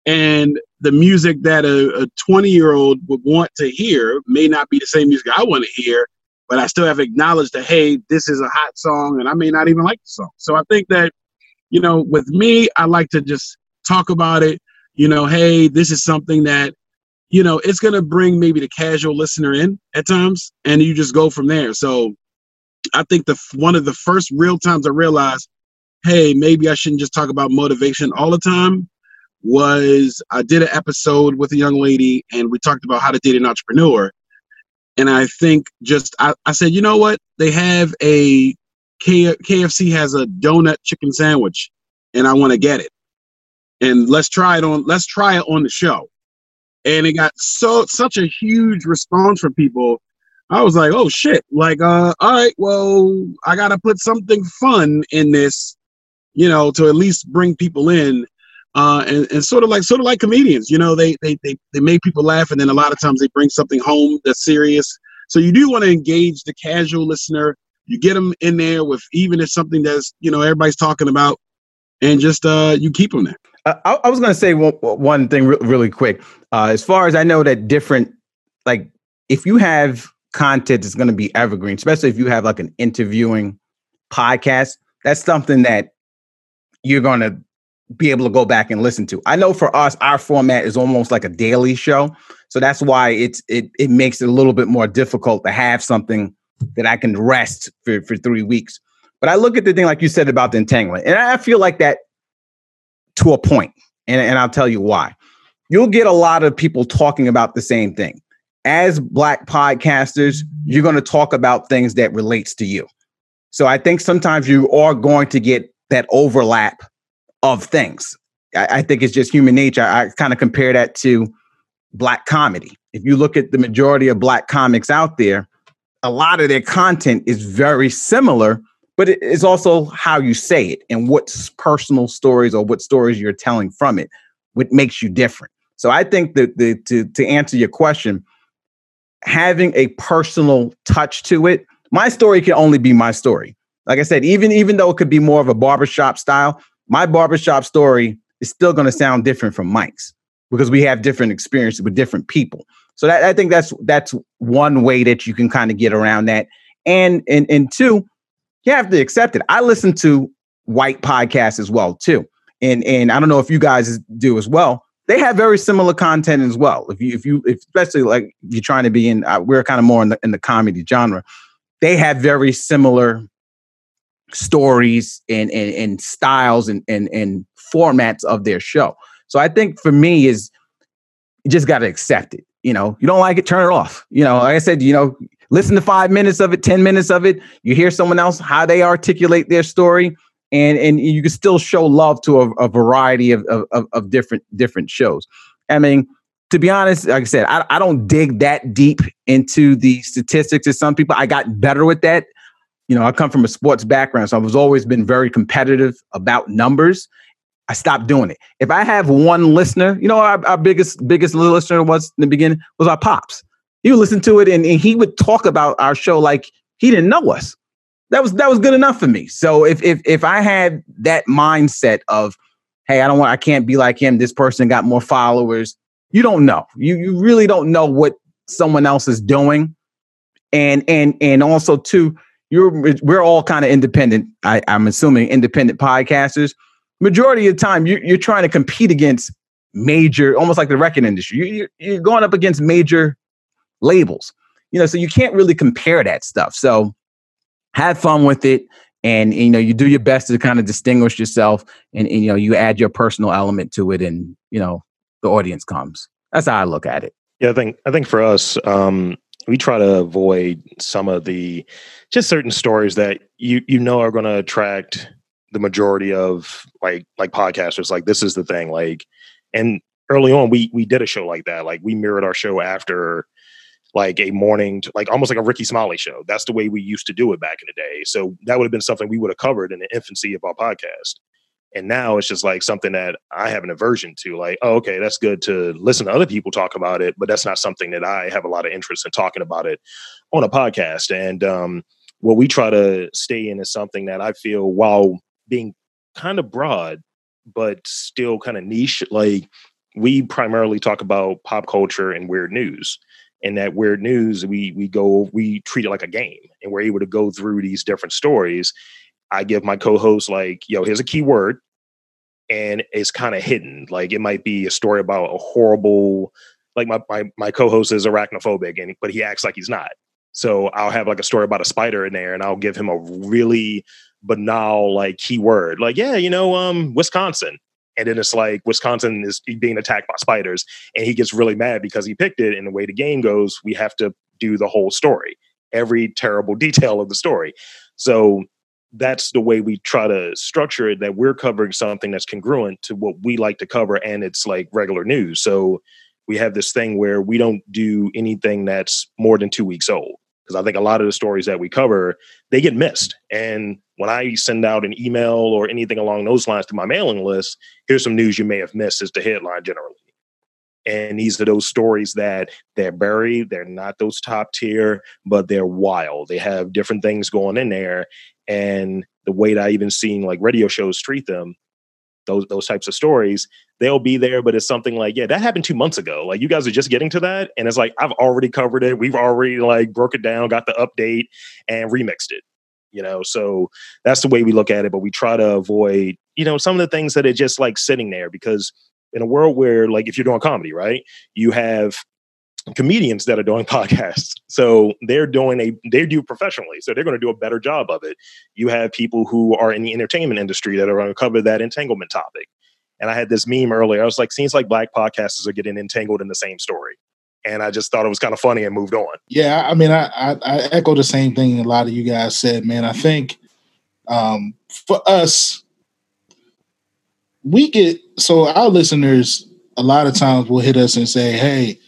and the music that a 20 year old would want to hear may not be the same music I want to hear, but I still have acknowledged that, hey, this is a hot song, and I may not even like the song. So I think that, you know, with me, I like to just talk about it. You know, hey, this is something that you know, it's going to bring maybe the casual listener in at times, and you just go from there. So I think the one of the first real times I realized, hey, maybe I shouldn't just talk about motivation all the time. Was I did an episode with a young lady and we talked about how to date an entrepreneur. And I think just I, I said, you know what? They have a K, KFC has a donut chicken sandwich, and I want to get it. And let's try it on. Let's try it on the show. And it got so such a huge response from people I was like, oh shit. Like, uh, all right, well, I gotta put something fun in this, you know, to at least bring people in. Uh, and, and sort of like sort of like comedians, you know, they, they they they make people laugh, and then a lot of times they bring something home that's serious. So you do want to engage the casual listener. You get them in there with even if something that's you know everybody's talking about, and just uh, you keep them there. Uh, I, I, was going to say one, one thing re- really quick. Uh, as far as I know, that different like if you have content is going to be evergreen, especially if you have like an interviewing podcast. That's something that you're going to be able to go back and listen to. I know for us, our format is almost like a daily show, so that's why it's it it makes it a little bit more difficult to have something that I can rest for for three weeks. But I look at the thing like you said about the entanglement, and I feel like that to a point, and and I'll tell you why. You'll get a lot of people talking about the same thing as black podcasters, you're going to talk about things that relates to you. So I think sometimes you are going to get that overlap of things. I, I think it's just human nature. I kind of compare that to black comedy. If you look at the majority of black comics out there, a lot of their content is very similar, but it is also how you say it and what personal stories or what stories you're telling from it, what makes you different. So I think that the to to answer your question, having a personal touch to it. My story can only be my story. Like I said, even even though it could be more of a barbershop style, my barbershop story is still going to sound different from Mike's because we have different experiences with different people. So that, I think that's that's one way that you can kind of get around that. And and and two, you have to accept it. I listen to white podcasts as well too. And and I don't know if you guys do as well they have very similar content as well. If you, if you, especially like you're trying to be in, uh, we're kind of more in the in the comedy genre. They have very similar stories and and, and styles and, and and formats of their show. So I think for me is you just got to accept it. You know, you don't like it, turn it off. You know, like I said, you know, listen to five minutes of it, ten minutes of it. You hear someone else how they articulate their story and and you can still show love to a, a variety of, of, of different different shows. I mean, to be honest, like I said, I, I don't dig that deep into the statistics as some people. I got better with that. You know, I come from a sports background, so I've always been very competitive about numbers. I stopped doing it. If I have one listener, you know, our, our biggest biggest listener was in the beginning was our pops. He would listen to it and, and he would talk about our show like he didn't know us. That was that was good enough for me. So if if if I had that mindset of, hey, I don't want, I can't be like him. This person got more followers. You don't know. You you really don't know what someone else is doing, and and and also too, you're we're all kind of independent. I, I'm assuming independent podcasters majority of the time you're, you're trying to compete against major, almost like the record industry. You, you're going up against major labels, you know, so you can't really compare that stuff. So have fun with it. And, you know, you do your best to kind of distinguish yourself and, and, you know, you add your personal element to it and, you know, the audience comes. That's how I look at it. Yeah, I think I think for us, um, we try to avoid some of the just certain stories that you you know are going to attract the majority of like like podcasters like this is the thing like and early on we we did a show like that like we mirrored our show after like a morning to, like almost like a Rickey Smiley show that's the way we used to do it back in the day so that would have been something we would have covered in the infancy of our podcast and now it's just like something that i have an aversion to like oh, okay that's good to listen to other people talk about it but that's not something that i have a lot of interest in talking about it on a podcast and um what we try to stay in is something that i feel while being kind of broad, but still kind of niche. Like we primarily talk about pop culture and weird news. And that weird news, we we go, we treat it like a game, and we're able to go through these different stories. I give my co-host like, yo, here's a key word, and it's kind of hidden. Like it might be a story about a horrible, like my my my co-host is arachnophobic, and but he acts like he's not. So I'll have like a story about a spider in there, and I'll give him a really banal like keyword, like yeah, you know, um, Wisconsin, and then it's like Wisconsin is being attacked by spiders, and he gets really mad because he picked it. And the way the game goes, we have to do the whole story, every terrible detail of the story. So that's the way we try to structure it. That we're covering something that's congruent to what we like to cover, and it's like regular news. So we have this thing where we don't do anything that's more than two weeks old because I think a lot of the stories that we cover they get missed. And when I send out an email or anything along those lines to my mailing list, here's some news you may have missed is the headline generally. And these are those stories that they're buried. They're not those top tier, but they're wild. They have different things going in there. And the way that I even seen like radio shows treat them, those those types of stories, they'll be there, but it's something like, yeah, that happened two months ago. Like you guys are just getting to that. And it's like, I've already covered it. We've already like broke it down, got the update and remixed it. You know, so that's the way we look at it. But we try to avoid, you know, some of the things that are just like sitting there because in a world where like if you're doing comedy, right, you have comedians that are doing podcasts. So they're doing a they do professionally. So they're going to do a better job of it. You have people who are in the entertainment industry that are going to cover that entanglement topic. And I had this meme earlier. I was like, seems like black podcasters are getting entangled in the same story. And I just thought it was kind of funny and moved on. Yeah, I mean, I, I, I echo the same thing a lot of you guys said, man. I think um, for us, we get so our listeners a lot of times will hit us and say, "Hey,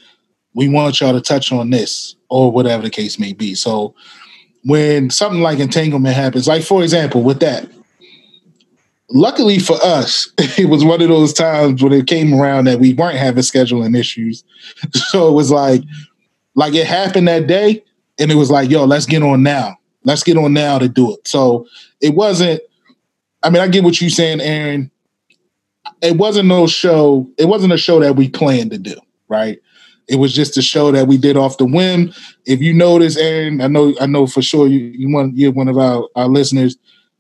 we want y'all to touch on this," or whatever the case may be. So when something like entanglement happens, like for example, with that, luckily for us, it was one of those times when it came around that we weren't having scheduling issues. So it was like, like it happened that day, and it was like, yo, let's get on now. Let's get on now to do it. So it wasn't. I mean, I get what you're saying, Aaron. It wasn't no show. It wasn't a show that we planned to do, right? It was just a show that we did off the whim. If you notice, Aaron, I know, I know for sure you, you want you're one of our, our listeners.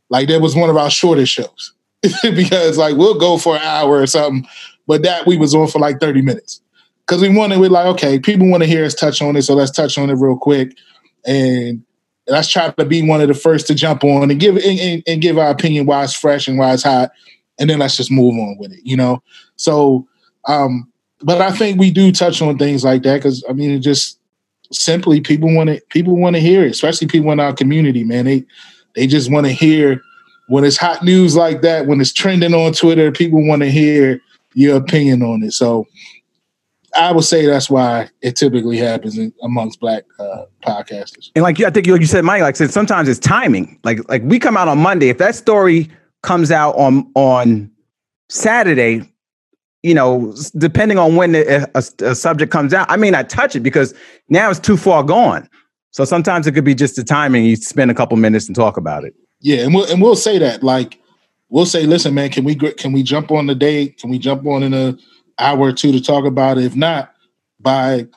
Like that was one of our shortest shows because like we'll go for an hour or something, but that we was on for like 30 minutes. Cause we wanted, we're like, okay, people want to hear us touch on it, so let's touch on it real quick. And let's try to be one of the first to jump on and give and, and give our opinion why it's fresh and why it's hot. And then let's just move on with it, you know? So um, but I think we do touch on things like that because I mean, it just simply people want to people want to hear it, especially people in our community, man. They they just want to hear when it's hot news like that, when it's trending on Twitter, people want to hear your opinion on it. So I would say that's why it typically happens in, amongst black uh, podcasters. And like I think you, you said, Mike, like said, sometimes it's timing. Like like we come out on Monday. If that story comes out on on Saturday, you know, depending on when a, a, a, subject comes out, I may not touch it because now it's too far gone. So sometimes it could be just the timing. You spend a couple minutes and talk about it. Yeah, and we'll and we'll say that like we'll say, listen, man, can we can we jump on the date? Can we jump on in a hour or two to talk about it? If not, by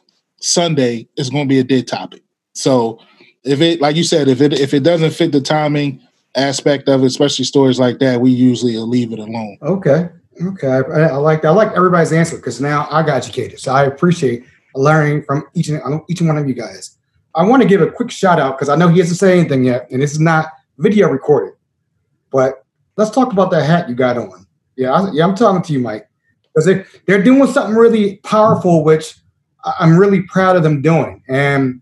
Sunday, it's going to be a dead topic. So if it, like you said, if it if it doesn't fit the timing aspect of it, especially stories like that, we usually leave it alone. Okay, okay, I, I like I like everybody's answer because now I got educated. So I appreciate learning from each and each one of you guys. I want to give a quick shout out because I know he hasn't said anything yet, and this is not video recorded. But let's talk about that hat you got on. Yeah, I, yeah, I'm talking to you, Mike, because they they're doing something really powerful, which I'm really proud of them doing. And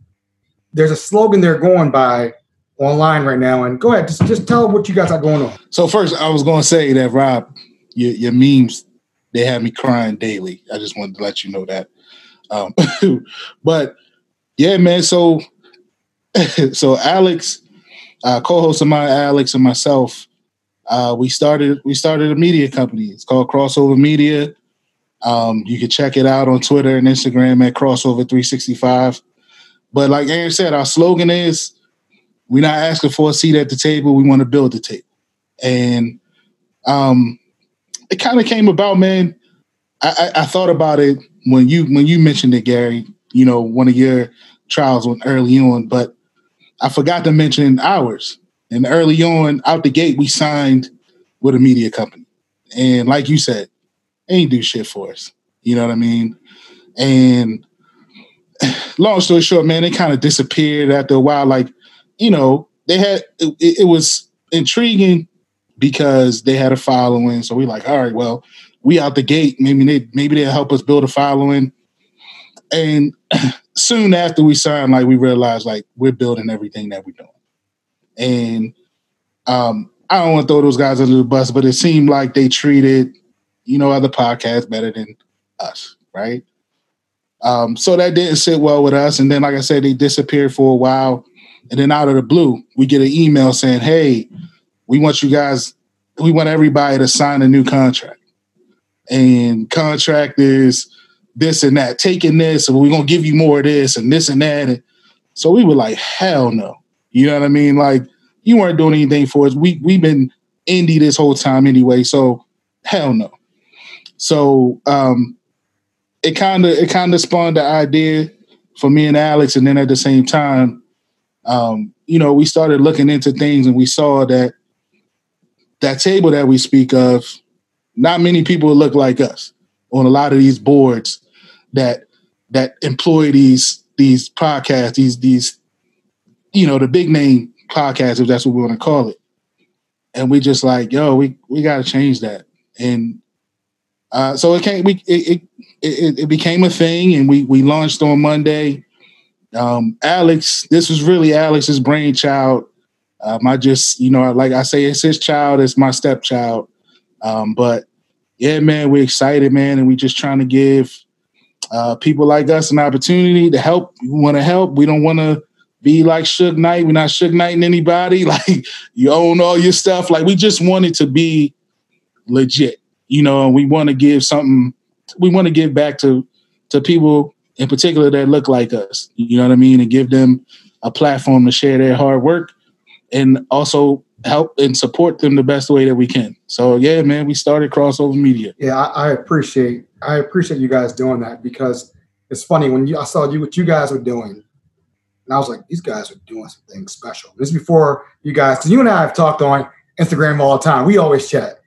there's a slogan they're going by online right now. And go ahead, just just tell what you guys are going on. So first, I was going to say that Rob, your, your memes they have me crying daily. I just wanted to let you know that. Um, but yeah, man. So so Alex, uh, co-host of mine, Alex and myself, uh, we started we started a media company. It's called Crossover Media. Um, you can check it out on Twitter and Instagram at Crossover365. But like Aaron said, our slogan is we're not asking for a seat at the table, we want to build the table. And um, it kind of came about, man. I, I, I, thought about it when you when you mentioned it, Gary. You know, one of your trials went early on, but I forgot to mention ours. And early on, out the gate, we signed with a media company. And like you said, ain't do shit for us. You know what I mean? And long story short, man, they kind of disappeared after a while. Like, you know, they had it, it, was intriguing because they had a following. So we like, all right, well, we out the gate. Maybe they maybe they'll help us build a following. And soon after we signed, like we realized like we're building everything that we're doing. And um, I don't want to throw those guys under the bus, but it seemed like they treated, you know, other podcasts better than us, right? Um, so that didn't sit well with us. And then, like I said, they disappeared for a while. And then out of the blue, we get an email saying, Hey, we want you guys, we want everybody to sign a new contract. And contract is this and that, taking this, and we're gonna give you more of this and this and that. And so we were like, hell no. You know what I mean? Like you weren't doing anything for us. We we've been indie this whole time anyway. So hell no. So um, it kind of it kind of spawned the idea for me and Alex, and then at the same time, um, you know, we started looking into things, and we saw that that table that we speak of, not many people look like us on a lot of these boards that that employ these these podcasts, these these you know, the big name podcast, if that's what we want to call it. And we just like, yo, we we got to change that. And uh, so it came, we it, it, it it became a thing, and we we launched on Monday. Um, Alex, this was really Alex's brainchild. Um, I just, you know, like I say, it's his child, it's my stepchild. Um, but yeah, man, we're excited, man, and we just trying to give uh, people like us an opportunity to help. We want to help. We don't want to be like Suge Knight. We're not Suge Knighting anybody. Like you own all your stuff. Like we just want it to be legit, you know. And we want to give something. We want to give back to to people in particular that look like us. You know what I mean, and give them a platform to share their hard work, and also help and support them the best way that we can. So yeah, man, we started crossover media. Yeah, I, I appreciate I appreciate you guys doing that because it's funny when you, I saw you what you guys were doing and I was like, these guys are doing something special. This is before you guys, because you and I have talked on Instagram all the time. We always chat.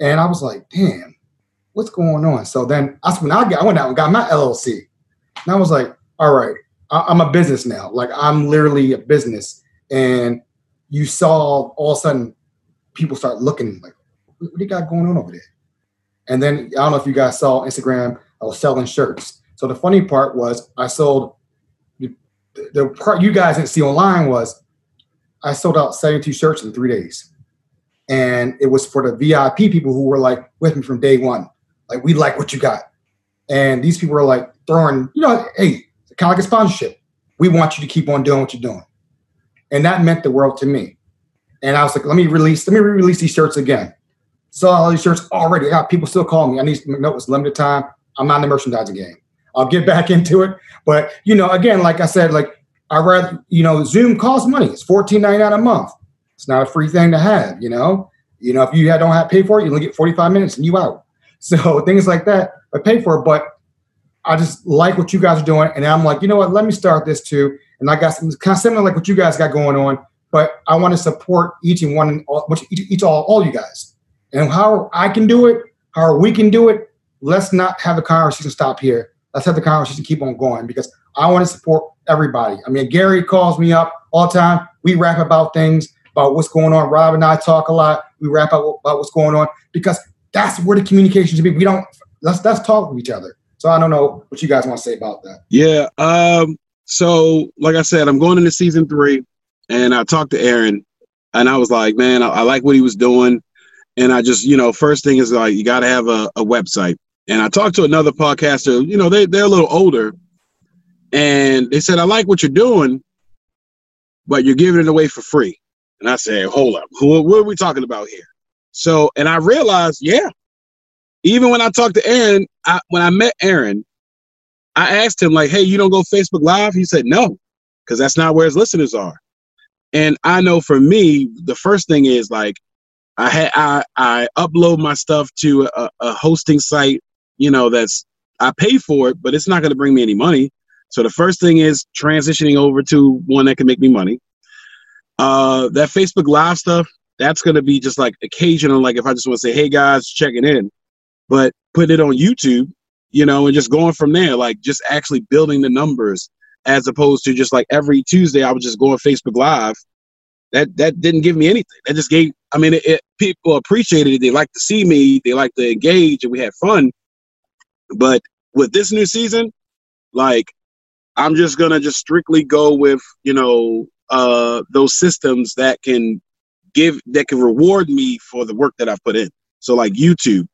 And I was like, damn, what's going on? So then that's when I, got, I went out and got my LLC. And I was like, all right, I, I'm a business now. Like I'm literally a business. And you saw all of a sudden people start looking like, what do you got going on over there? And then I don't know if you guys saw Instagram, I was selling shirts. So the funny part was I sold the part you guys didn't see online was I sold out 72 shirts in three days. And it was for the VIP people who were like with me from day one. Like, we like what you got. And these people were like throwing, you know, hey, kind of like a sponsorship. We want you to keep on doing what you're doing. And that meant the world to me. And I was like, let me release, let me re-release these shirts again. Saw all these shirts already. I people still calling me. I need to know it's limited time. I'm not in the merchandising game. I'll get back into it. But you know, again, like I said, like I rather, you know, Zoom costs money. It's $14.99 a month. It's not a free thing to have, you know. You know, if you don't have pay for it, you only get 45 minutes and you out. So things like that, I pay for it. But I just like what you guys are doing. And I'm like, you know what, let me start this too. And I got some kind of similar like what you guys got going on, but I want to support each and one, each, each all, all you guys. And how I can do it, how we can do it, let's not have the conversation stop here. Let's have the conversation keep on going because I want to support everybody. I mean, Gary calls me up all the time. We rap about things, about what's going on. Rob and I talk a lot. We rap about, about what's going on because that's where the communication should be. We don't let's let's talk with each other. So I don't know what you guys want to say about that. Yeah. Um, so like I said, I'm going into season three and I talked to Aaron and I was like, man, I, I like what he was doing. And I just, you know, first thing is like you gotta have a, a website. And I talked to another podcaster, you know, they they're a little older, and they said, I like what you're doing, but you're giving it away for free. And I said, hold up, what, what are we talking about here? So, and I realized, yeah, even when I talked to Aaron, I, when I met Aaron, I asked him, like, hey, you don't go Facebook Live? He said, no, because that's not where his listeners are. And I know for me, the first thing is like, I had I, I upload my stuff to a, a hosting site, you know, that's I pay for it, but it's not going to bring me any money. So the first thing is transitioning over to one that can make me money. Uh, that Facebook Live stuff, that's going to be just like occasional, like if I just want to say, hey guys, checking in, but putting it on YouTube, you know, and just going from there, like just actually building the numbers as opposed to just like every Tuesday, I would just go on Facebook Live. That that didn't give me anything. That just gave. I mean, it, it, people appreciated it. They like to see me. They like to engage, and we had fun. But with this new season, like I'm just gonna just strictly go with you know uh, those systems that can give that can reward me for the work that I've put in. So like YouTube,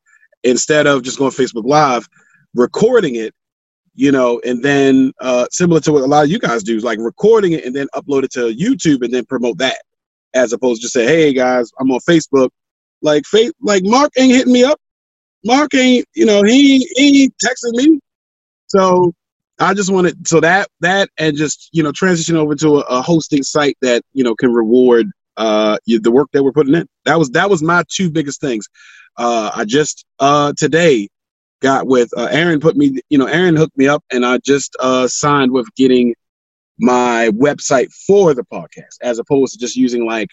instead of just going Facebook Live, recording it, you know, and then uh, similar to what a lot of you guys do, like recording it and then upload it to YouTube and then promote that, as opposed to just say, hey guys, I'm on Facebook. Like fa- like Mark ain't hitting me up. Mark ain't, you know, he he texting me. So I just wanted so that that and just you know transition over to a, a hosting site that you know can reward uh the work that we're putting in. That was that was my two biggest things. Uh, I just uh today got with uh, Aaron put me you know Aaron hooked me up and I just uh signed with getting my website for the podcast as opposed to just using like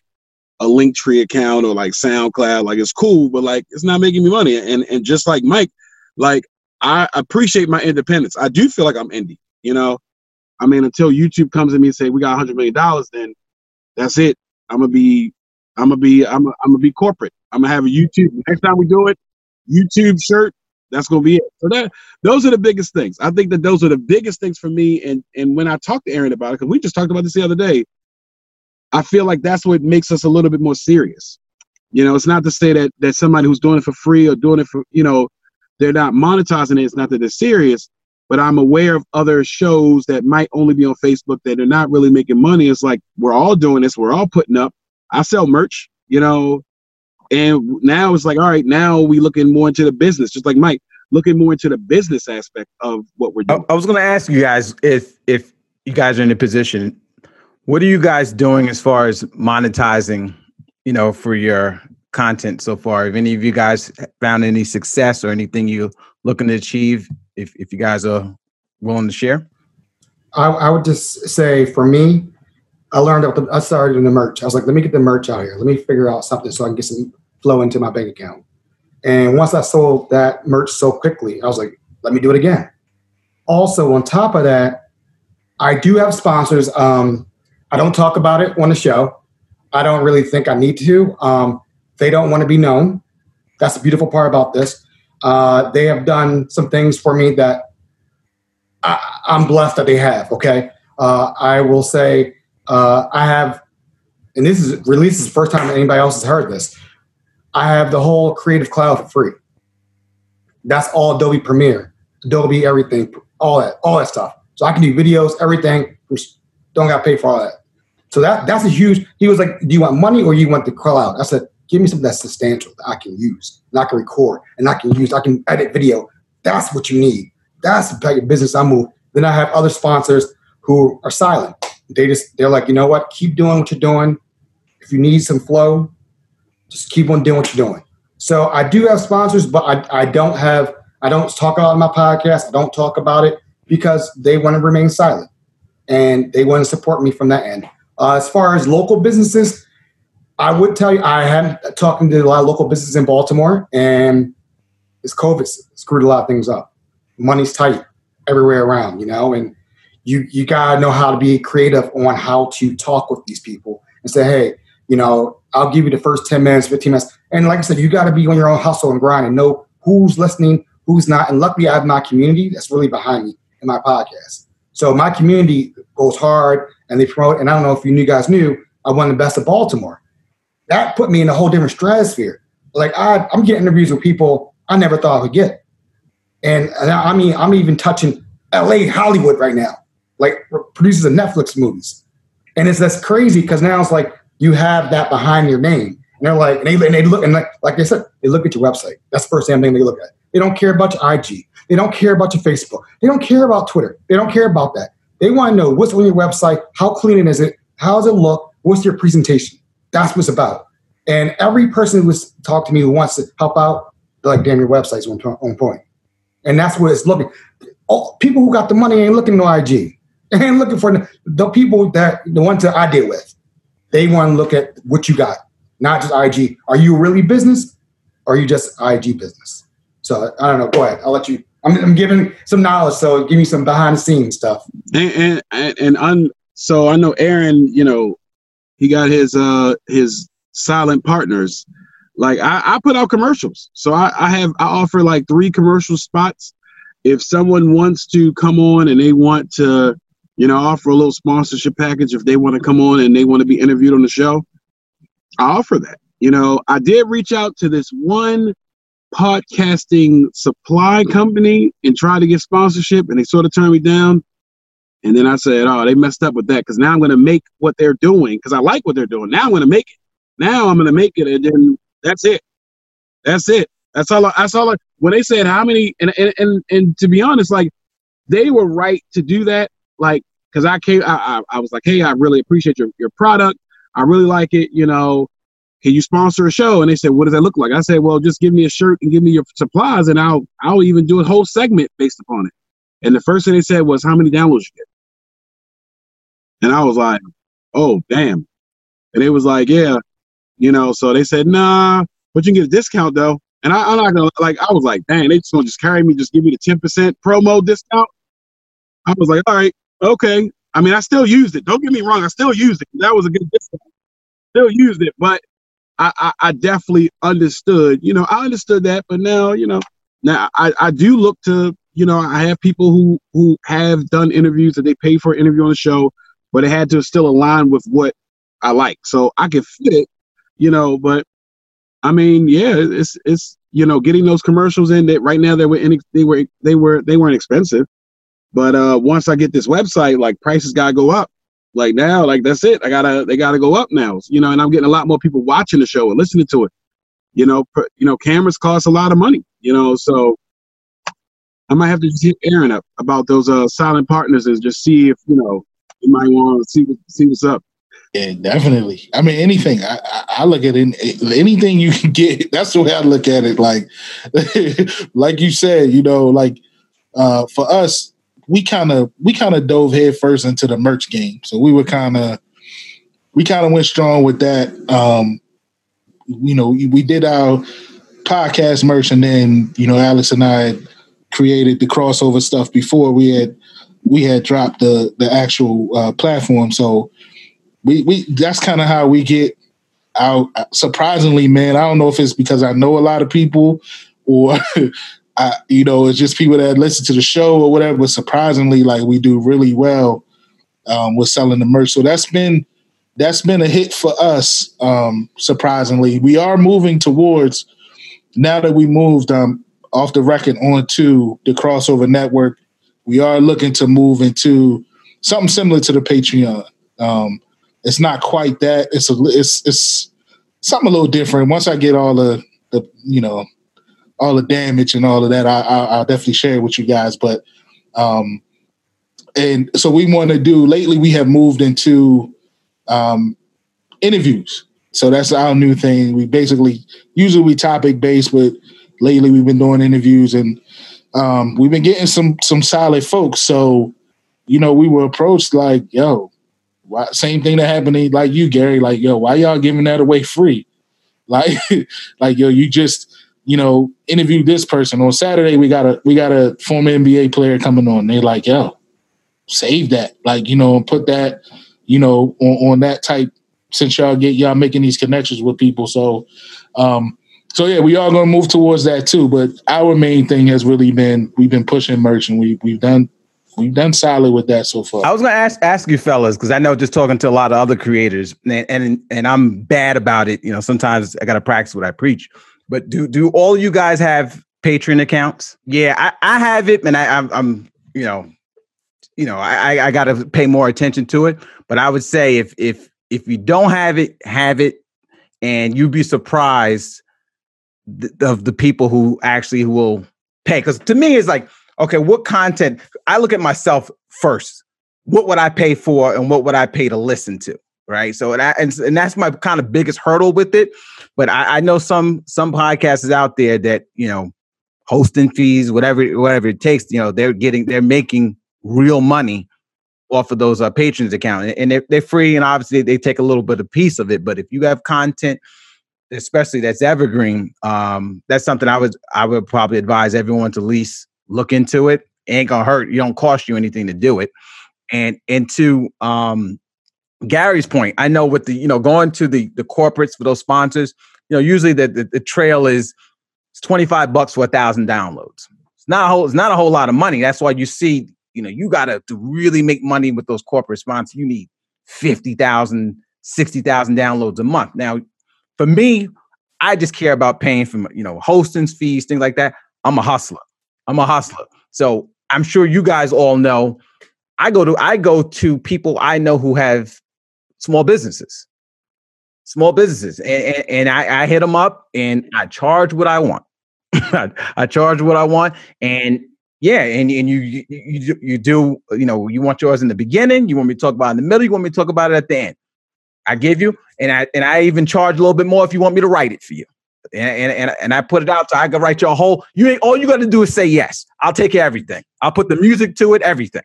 a Linktree account or like SoundCloud. Like it's cool, but like it's not making me money. And and just like Mike, like I appreciate my independence. I do feel like I'm indie, you know. I mean, until YouTube comes to me and say we got hundred million dollars, then that's it. I'm gonna be, I'm gonna be, I'm I'm gonna be corporate. I'm gonna have a YouTube. Next time we do it, YouTube shirt. That's gonna be it. So that those are the biggest things. I think that those are the biggest things for me. And and when I talked to Aaron about it, because we just talked about this the other day, I feel like that's what makes us a little bit more serious. You know, it's not to say that that somebody who's doing it for free or doing it for you know they're not monetizing it. It's not that they're serious, but I'm aware of other shows that might only be on Facebook that are not really making money. It's like we're all doing this. We're all putting up. I sell merch, you know, and now it's like, all right, now we looking more into the business, just like Mike, looking more into the business aspect of what we're doing. I, I was going to ask you guys if if you guys are in a position, what are you guys doing as far as monetizing, you know, for your content so far? Have any of you guys found any success or anything you looking to achieve? If if you guys are willing to share, I, I would just say for me, I learned the, I started in the merch. I was like, let me get the merch out here. Let me figure out something so I can get some flow into my bank account. And once I sold that merch so quickly, I was like, let me do it again. Also, on top of that, I do have sponsors. Um, I don't talk about it on the show. I don't really think I need to. Um, they don't want to be known. That's the beautiful part about this. Uh, they have done some things for me that I, am blessed that they have. Okay, uh, I will say uh, I have, and this is released the first time anybody else has heard this. I have the whole Creative Cloud for free. That's all Adobe Premiere, Adobe everything, all that, all that stuff. So I can do videos, everything. Don't got pay for all that. So that that's a huge. He was like, "Do you want money or you want the cloud?" I said, Give me something that's substantial that I can use and I can record and I can use, I can edit video. That's what you need. That's the type of business I move. Then I have other sponsors who are silent. They just, they're like, you know what? Keep doing what you're doing. If you need some flow, just keep on doing what you're doing. So I do have sponsors, but I, I don't have, I don't talk about my podcast. I don't talk about it because they want to remain silent and they want to support me from that end. Uh, as far as local businesses, I would tell you I am talking to a lot of local businesses in Baltimore, and this COVID screwed a lot of things up. Money's tight everywhere around, you know, and you you gotta know how to be creative on how to talk with these people and say, hey, you know, I'll give you the first 10 minutes, 15 minutes. And like I said, you gotta be on your own hustle and grind and know who's listening, who's not. And luckily I have my community that's really behind me in my podcast. So my community goes hard and they promote, and I don't know if you new guys knew, I won the best of Baltimore. That put me in a whole different stratosphere. Like I, I'm getting interviews with people I never thought I would get. And, and I mean, I'm even touching LA Hollywood right now, like producers of Netflix movies. And it's that's crazy because now it's like you have that behind your name. And they're like, and they, and they look, and like, like I said, they look at your website. That's the first damn thing they look at. They don't care about your IG. They don't care about your Facebook. They don't care about Twitter. They don't care about that. They want to know what's on your website, how clean is it, how does it look, what's your presentation. That's what's about. And every person who was talk to me who wants to help out, they're like, damn, your website's on, on point. And that's what it's looking. All, people who got the money ain't looking no IG. Ain't looking for the, people that the ones that I deal with. They want to look at what you got, not just IG. Are you really business? Or are you just IG business? So I don't know. Go ahead. I'll let you I'm, I'm giving some knowledge, so give me some behind the scenes stuff. And and and, and so I know Aaron. You know, he got his uh his silent partners. Like I, I put out commercials, so I, I have I offer like three commercial spots. If someone wants to come on and they want to, you know, offer a little sponsorship package, if they want to come on and they want to be interviewed on the show, I offer that. You know, I did reach out to this one podcasting supply company and try to get sponsorship, and they sort of turned me down. And then I said, "Oh, they messed up with that because now I'm going to make what they're doing because I like what they're doing. Now I'm going to make it. Now I'm going to make it, and then that's it. That's it. That's all. I, that's all. I, when they said how many, and, and and and to be honest, like they were right to do that. Like because I came, I, I I was like, hey, I really appreciate your your product. I really like it. You know, can you sponsor a show? And they said, what does that look like? I said, well, just give me a shirt and give me your supplies, and I'll I'll even do a whole segment based upon it. And the first thing they said was, how many downloads you get? And I was like, oh damn. And it was like, yeah, you know. So they said, nah, but you can get a discount though. And I, am not gonna like. I was like, dang, they just gonna just carry me, just give me the ten percent promo discount. I was like, all right, okay. I mean, I still used it. Don't get me wrong, I still used it. That was a good discount. Still used it, but I, I, I definitely understood. You know, I understood that, but now, you know, now I, I do look to, you know, I have people who who have done interviews that they pay for an interview on the show, but it had to still align with what I like. So I can fit it, you know, but I mean, yeah, it's it's you know, getting those commercials in that right now they were in, they were they were they weren't expensive. But uh once I get this website, like prices gotta go up. Like now, like that's it. I gotta they gotta go up now. You know, and I'm getting a lot more people watching the show and listening to it. You know, you know, cameras cost a lot of money. You know, so I might have to just hit Aaron up about those uh silent partners and just see if you know you might want to see what, see what's up. Yeah, definitely. I mean, anything. I, I look at it, anything you can get. That's the way I look at it. Like, like you said, you know, like uh, for us, we kind of we kind of dove headfirst into the merch game. So we were kind of we kind of went strong with that. Um, you know, we did our podcast merch, and then you know, Alex and I created the crossover stuff before we had we had dropped the the actual uh, platform. So we we that's kind of how we get out. Surprisingly, man, I don't know if it's because I know a lot of people or I, you know, it's just people that listen to the show or whatever. But surprisingly, like we do really well um, with selling the merch. So that's been that's been a hit for us. Um, surprisingly, we are moving towards now that we moved um, off the record onto the crossover network. We are looking to move into something similar to the Patreon. Um, it's not quite that. It's a it's it's something a little different. Once I get all the the you know all the damage and all of that, I, I will definitely share it with you guys. But um, and so we want to do lately. We have moved into um, interviews. So that's our new thing. We basically usually we topic based, but lately we've been doing interviews and um, we've been getting some some solid folks. So you know, we were approached like, yo, why, same thing that happened to like you, Gary. Like, yo, why y'all giving that away free? Like, like yo, you just you know interview this person on Saturday. We got a we got a former NBA player coming on. They like, yo, save that, like you know, and put that, you know, on, on that type. Since y'all get y'all making these connections with people, so um, so yeah, we are going to move towards that too. But our main thing has really been we've been pushing merch, and we we've done we've done solid with that so far. I was going to ask ask you fellas because I know just talking to a lot of other creators, and, and and I'm bad about it. You know, sometimes I got to practice what I preach. But do do all you guys have Patreon accounts? Yeah, I, I have it, and I, I'm, I'm you know, you know, I I got to pay more attention to it. But I would say if if if you don't have it, have it, and you'd be surprised of the people who actually will pay. Because to me, it's like, okay, what content? I look at myself first. What would I pay for, and what would I pay to listen to? Right. So that and, and that's my kind of biggest hurdle with it. But I, I know some some podcasts out there that you know hosting fees, whatever whatever it takes. You know, they're getting they're making real money off of those uh, patrons account, and they're, they're free, and obviously they take a little bit of piece of it. But if you have content especially that's evergreen, um, that's something I would I would probably advise everyone to at least look into it. it ain't gonna hurt. You don't cost you anything to do it. And and to um, Gary's point, I know with the you know going to the the corporates for those sponsors, you know usually the the, the trail is it's twenty five bucks for a thousand downloads. It's not a whole it's not a whole lot of money. That's why you see you know you got to to really make money with those corporate sponsors. You need 50,000, 60,000 downloads a month. Now for me, I just care about paying for you know hosting fees, things like that. I'm a hustler. I'm a hustler. So I'm sure you guys all know. I go to I go to people I know who have small businesses, small businesses, and, and, and I, I hit them up and I charge what I want. I charge what I want, and yeah, and, and you, you you do you know you want yours in the beginning, you want me to talk about in the middle, you want me to talk about it at the end. I give you, and I and I even charge a little bit more if you want me to write it for you. And and and, I put it out so I can write you a whole. You ain't all you got to do is say yes. I'll take everything. I'll put the music to it, everything.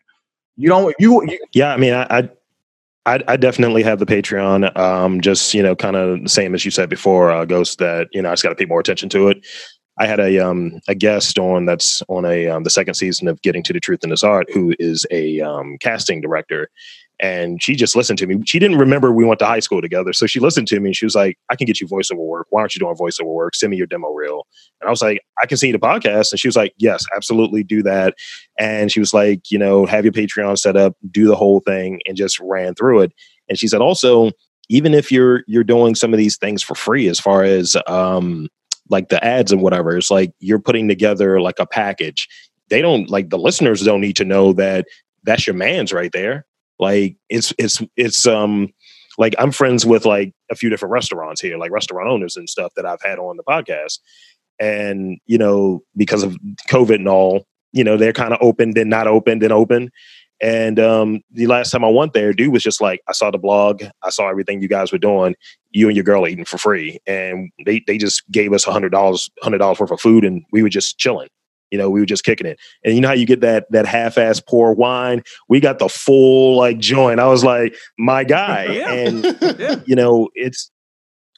You don't you, you Yeah, I mean, I, I I, I, definitely have the Patreon. Um, just you know, kind of the same as you said before, uh, Ghost. That you know, I just got to pay more attention to it. I had a um a guest on that's on a um, the second season of Getting to the Truth in This Art, who is a um, casting director, and she just listened to me. She didn't remember we went to high school together. So she listened to me and she was like, I can get you voiceover work. Why aren't you doing voiceover work? Send me your demo reel. And I was like, I can see the podcast. And she was like, Yes, absolutely do that. And she was like, you know, have your Patreon set up, do the whole thing, and just ran through it. And she said also, even if you're you're doing some of these things for free, as far as um like the ads and whatever, it's like you're putting together like a package. They don't like the listeners don't need to know that that's your man's right there like it's it's it's um like I'm friends with like a few different restaurants here, like restaurant owners and stuff that I've had on the podcast. And, you know, because of COVID and all, you know, they're kind of open, then not open, then open. And um, the last time I went there, dude was just like, I saw the blog, I saw everything you guys were doing, you and your girl eating for free. And they they just gave us a hundred dollars, hundred dollars worth of food and we were just chilling. You know, we were just kicking it. And you know how you get that that half-ass pour wine? We got the full like joint. I was like, my guy. yeah. And yeah. you know, it's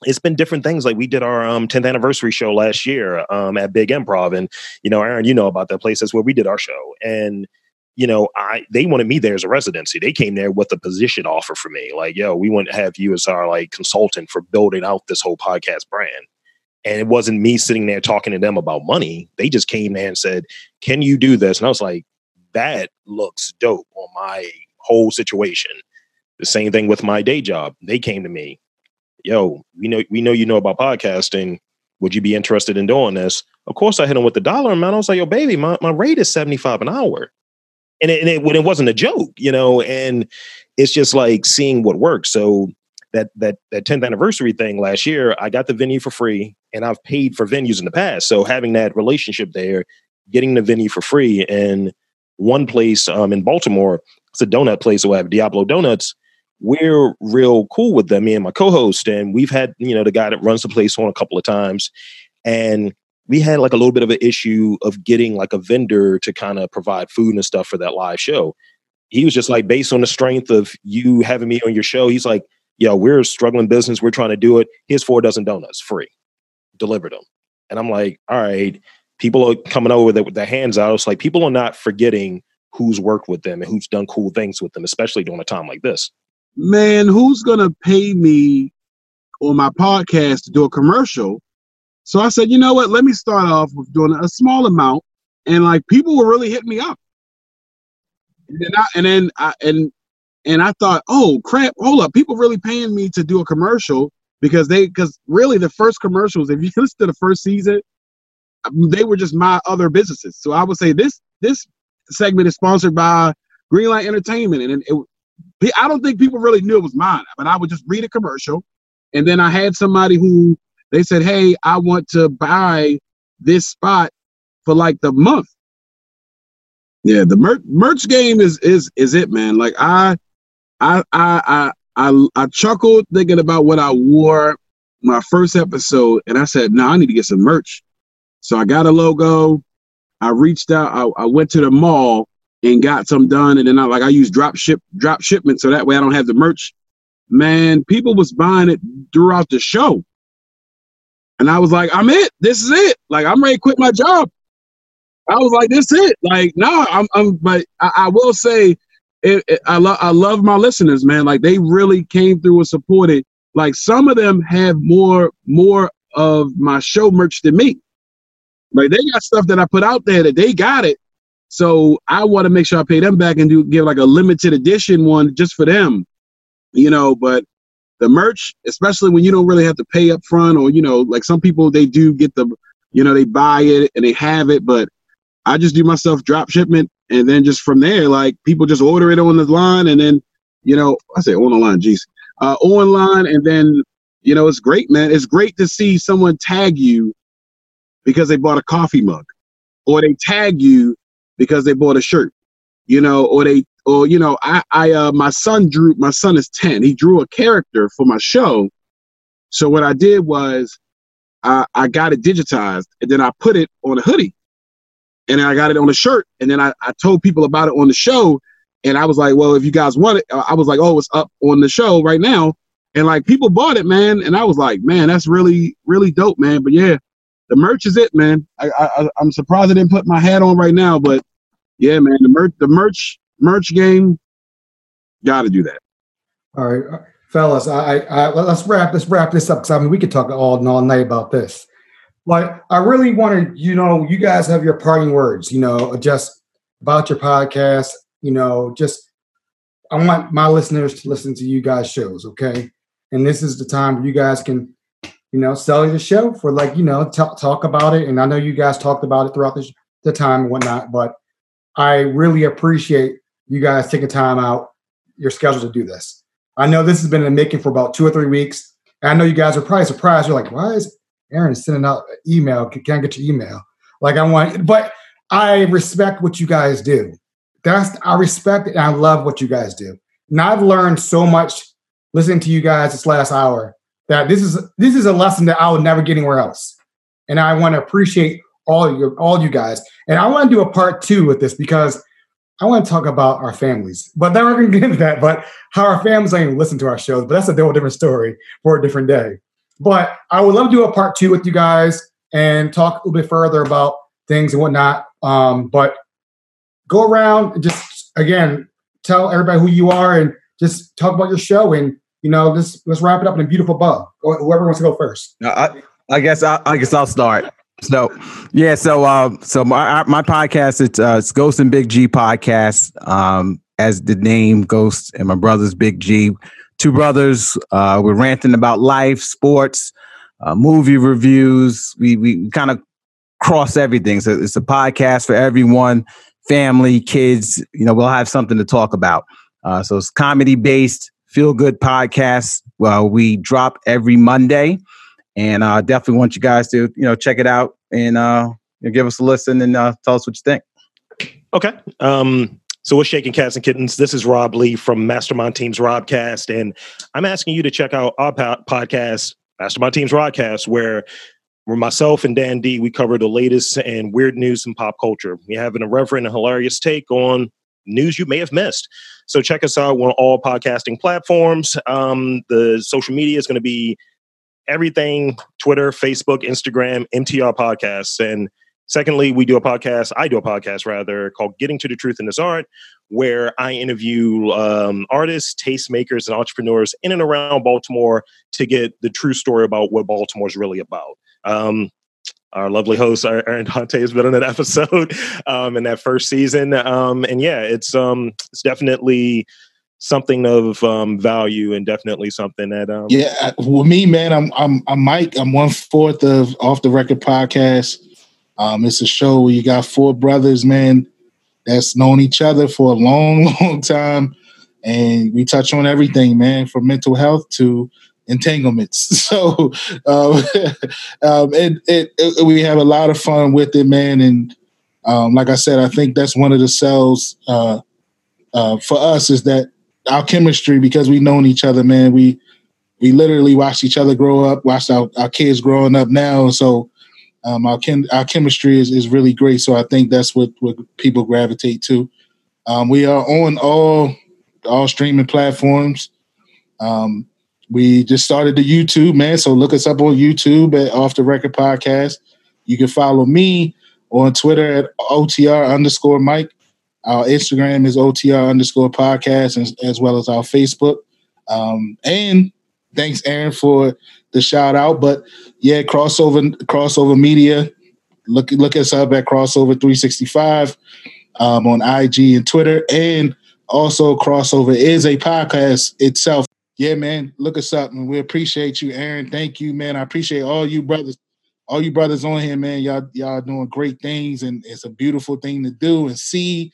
it's been different things. Like we did our um, 10th anniversary show last year um, at Big Improv, and you know, Aaron, you know about that place. That's where we did our show, and you know, I they wanted me there as a residency. They came there with a position offer for me, like, yo, we want to have you as our like consultant for building out this whole podcast brand. And it wasn't me sitting there talking to them about money. They just came there and said, Can you do this? And I was like, That looks dope on my whole situation. The same thing with my day job. They came to me, Yo, we know we know you know about podcasting. Would you be interested in doing this? Of course, I hit them with the dollar amount. I was like, Yo, baby, my, my rate is 75 an hour. And it, and it, it wasn't a joke, you know, and it's just like seeing what works. So that that that 10th anniversary thing last year, I got the venue for free, and I've paid for venues in the past. So having that relationship there, getting the venue for free, and one place um, in Baltimore, it's a donut place. So I have Diablo Doughnuts. We're real cool with them, me and my co-host, and we've had you know the guy that runs the place on a couple of times, and we had like a little bit of an issue of getting like a vendor to kind of provide food and stuff for that live show. He was just like, based on the strength of you having me on your show, he's like, yo, we're a struggling business. We're trying to do it. Here's four dozen donuts free. Delivered them. And I'm like, all right, people are coming over with, it, with their hands out. It's like people are not forgetting who's worked with them and who's done cool things with them, especially during a time like this. Man, who's gonna pay me on my podcast to do a commercial so I said, you know what? Let me start off with doing a small amount, and like people were really hitting me up. And then I, and then I, and and I thought, oh crap, hold up, people really paying me to do a commercial because they because really the first commercials, if you listen to the first season, um, they were just my other businesses. So I would say this this segment is sponsored by Greenlight Entertainment, and it, I don't think people really knew it was mine, but I would just read a commercial, and then I had somebody who they said, "Hey, I want to buy this spot for like the month." Yeah, the merch merch game is is is it, man. Like I, I, I, I, I, I chuckled thinking about what I wore my first episode, and I said, "No, nah, I need to get some merch." So I got a logo. I reached out. I, I went to the mall and got some done, and then I like I use drop ship drop shipment, so that way I don't have the merch. Man, people was buying it throughout the show. And I was like, I'm it. This is it. Like, I'm ready to quit my job. I was like, this is it. Like, no, I'm, I'm but I, I will say, it, it, I love, I love my listeners, man. Like, they really came through and supported. Like, some of them have more, more of my show merch than me. Like, they got stuff that I put out there that they got it. So I want to make sure I pay them back and do give like a limited edition one just for them, you know. But the merch, especially when you don't really have to pay up front, or you know, like some people they do get the, you know, they buy it and they have it, but I just do myself drop shipment, and then just from there, like people just order it on the line, and then, you know, I say on the line, geez, uh, online, and then, you know, it's great, man. It's great to see someone tag you because they bought a coffee mug, or they tag you because they bought a shirt, you know, or they or you know, I, I, uh, my son drew. My son is ten. He drew a character for my show. So what I did was, I, I got it digitized, and then I put it on a hoodie, and then I got it on a shirt, and then I, I told people about it on the show, and I was like, well, if you guys want it, I was like, oh, it's up on the show right now, and like people bought it, man, and I was like, man, that's really, really dope, man. But yeah, the merch is it, man. I, I I'm surprised I didn't put my hat on right now, but yeah, man, the merch, the merch merch game, got to do that. All right, uh, fellas, I, I, let's wrap let's wrap this up because I mean we could talk all and all night about this. But I really wanted, you know, you guys have your parting words, you know, just about your podcast, you know, just I want my listeners to listen to you guys' shows, okay? And this is the time where you guys can, you know, sell the show for like, you know, t- talk about it. And I know you guys talked about it throughout the, the time and whatnot, but I really appreciate you guys taking time out your schedule to do this. I know this has been in the making for about two or three weeks. And I know you guys are probably surprised. You're like, why is Aaron sending out email? Can't get your email. Like I want, but I respect what you guys do. That's I respect and I love what you guys do. And I've learned so much listening to you guys this last hour that this is this is a lesson that I would never get anywhere else. And I want to appreciate all you all you guys. And I want to do a part two with this because I want to talk about our families, but then we're going to get into that. But how our families even listen to our shows, but that's a whole different story for a different day. But I would love to do a part two with you guys and talk a little bit further about things and whatnot. Um, but go around and just again tell everybody who you are and just talk about your show and you know just let's wrap it up in a beautiful bow. Whoever wants to go first. I, I guess I, I guess I'll start. So, yeah. So, uh, so my my podcast it's uh, it's Ghost and Big G podcast. Um, as the name Ghost and my brother's Big G, two brothers. Uh, we're ranting about life, sports, uh, movie reviews. We we kind of cross everything. So it's a podcast for everyone, family, kids. You know, we'll have something to talk about. Uh, so it's comedy based, feel good podcast. Well, we drop every Monday, and uh, definitely want you guys to you know check it out and uh, give us a listen and uh, tell us what you think. Okay. Um, so we're shaking cats and kittens. This is Rob Lee from Mastermind Teams Robcast, and I'm asking you to check out our po- podcast, Mastermind Teams Robcast, where where myself and Dan D we cover the latest and weird news in pop culture. We have an irreverent and hilarious take on news you may have missed. So check us out on all podcasting platforms. Um, the social media is going to be everything: Twitter, Facebook, Instagram, MTR Podcasts, and Secondly, we do a podcast. I do a podcast rather called "Getting to the Truth in This Art," where I interview um, artists, tastemakers, and entrepreneurs in and around Baltimore to get the true story about what Baltimore is really about. Um, our lovely host Aaron Dante has been on that episode um, in that first season, um, and yeah, it's um, it's definitely something of um, value and definitely something that um, yeah. Well, me, man, I'm I'm I'm Mike. I'm one fourth of off the record podcast. Um, it's a show where you got four brothers, man, that's known each other for a long, long time, and we touch on everything, man, from mental health to entanglements. So, um, um, we have a lot of fun with it, man. And um, like I said, I think that's one of the sells uh, uh, for us is that our chemistry because we've known each other, man. We we literally watched each other grow up, watched our, our kids growing up now. So um, our chem- our chemistry is, is really great. So I think that's what what people gravitate to. Um, we are on all all streaming platforms. Um, we just started the YouTube, man. So look us up on YouTube at Off the Record Podcast. You can follow me on Twitter at OTR underscore Mike. Our Instagram is OTR underscore podcast, as, as well as our Facebook. Um, and thanks, Aaron, for the shout out. But yeah, crossover crossover media. Look look us up at crossover 365 um, on IG and Twitter. And also crossover is a podcast itself. Yeah, man, look us up and we appreciate you, Aaron. Thank you, man. I appreciate all you brothers, all you brothers on here, man. Y'all y'all doing great things and it's a beautiful thing to do and see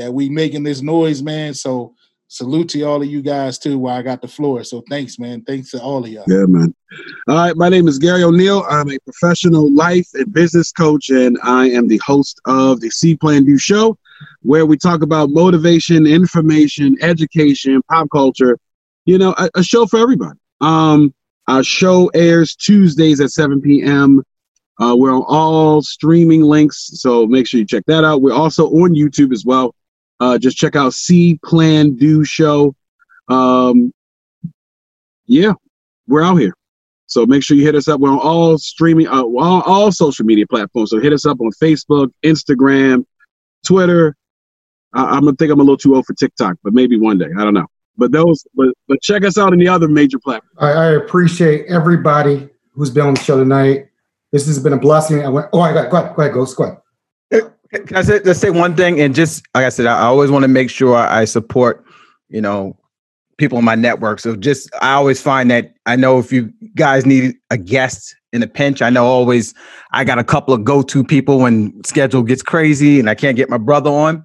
that we making this noise, man. So salute to all of you guys too while I got the floor. So thanks, man. Thanks to all of y'all. Yeah, man. All right, my name is Gary O'Neill. I'm a professional life and business coach, and I am the host of the C Plan Do Show, where we talk about motivation, information, education, pop culture. You know, a, a show for everybody. Um, our show airs Tuesdays at 7 p.m. Uh, we're on all streaming links, so make sure you check that out. We're also on YouTube as well. Uh, just check out C Plan Do Show. Um, yeah, we're out here. So make sure you hit us up. We're on all streaming, uh, all, all social media platforms. So hit us up on Facebook, Instagram, Twitter. I, am gonna think I'm a little too old for TikTok, but maybe one day. I don't know. But those, but but check us out in the other major platforms. I, I appreciate everybody who's been on the show tonight. This has been a blessing. I went. Oh, I got. Go ahead. Go ahead. Go. Go ahead. Can I say, let's say one thing, and just like I said, I always want to make sure I support, you know, people in my network. So just I always find that I know if you guys need a guest in a pinch, I know always I got a couple of go-to people when schedule gets crazy and I can't get my brother on.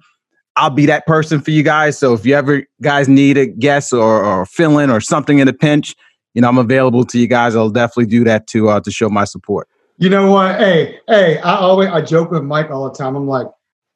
I'll be that person for you guys. So if you ever guys need a guest or, or fill in or something in a pinch, you know, I'm available to you guys. I'll definitely do that to uh, to show my support. You know what? Hey, hey, I always I joke with Mike all the time. I'm like,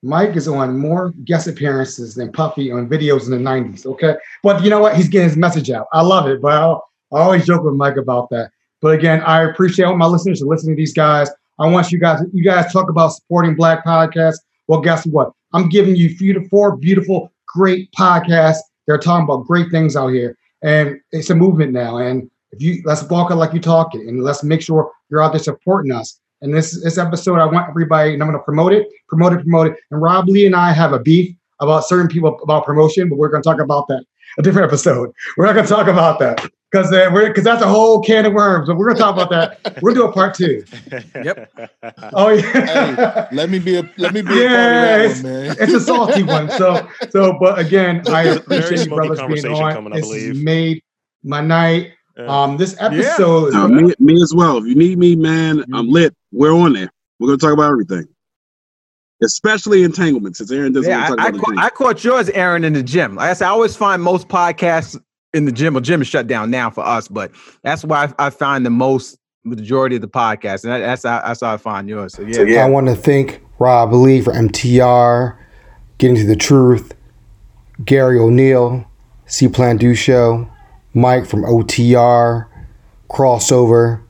Mike is on more guest appearances than Puffy on videos in the 90s. Okay. But you know what? He's getting his message out. I love it. But I, I always joke with Mike about that. But again, I appreciate all my listeners to listening to these guys. I want you guys, you guys talk about supporting black podcasts. Well, guess what? I'm giving you four beautiful, great podcasts. They're talking about great things out here. And it's a movement now. And if you let's walk it like you talk it, and let's make sure you're out there supporting us. And this this episode, I want everybody, and I'm going to promote it, promote it, promote it. And Rob Lee and I have a beef about certain people about promotion, but we're going to talk about that a different episode. We're not going to talk about that because uh, we're because that's a whole can of worms. But we're going to talk about that. We're doing part two. Yep. Oh yeah. hey, let me be a let me be yeah, a part of that one, man. It's a salty one. So so, but again, I appreciate you brothers being on. Coming, this made my night. Um, this episode, yeah. me, me, as well. If you need me, man, mm-hmm. I'm lit. We're on there. We're gonna talk about everything, especially entanglements. Since Aaron doesn't yeah, I, I, ca- I, caught yours, Aaron, in the gym. Like I said, I always find most podcasts in the gym. Well, gym is shut down now for us, but that's why I, I find the most majority of the podcast, and that, that's how, that's how I find yours. So yeah, So, yeah. I want to thank Rob Lee for MTR, Getting to the Truth, Gary O'Neill, C Plan Do Show, Mike from OTR, Crossover,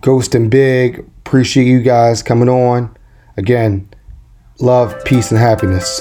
Ghost and Big. Appreciate you guys coming on. Again, love, peace, and happiness.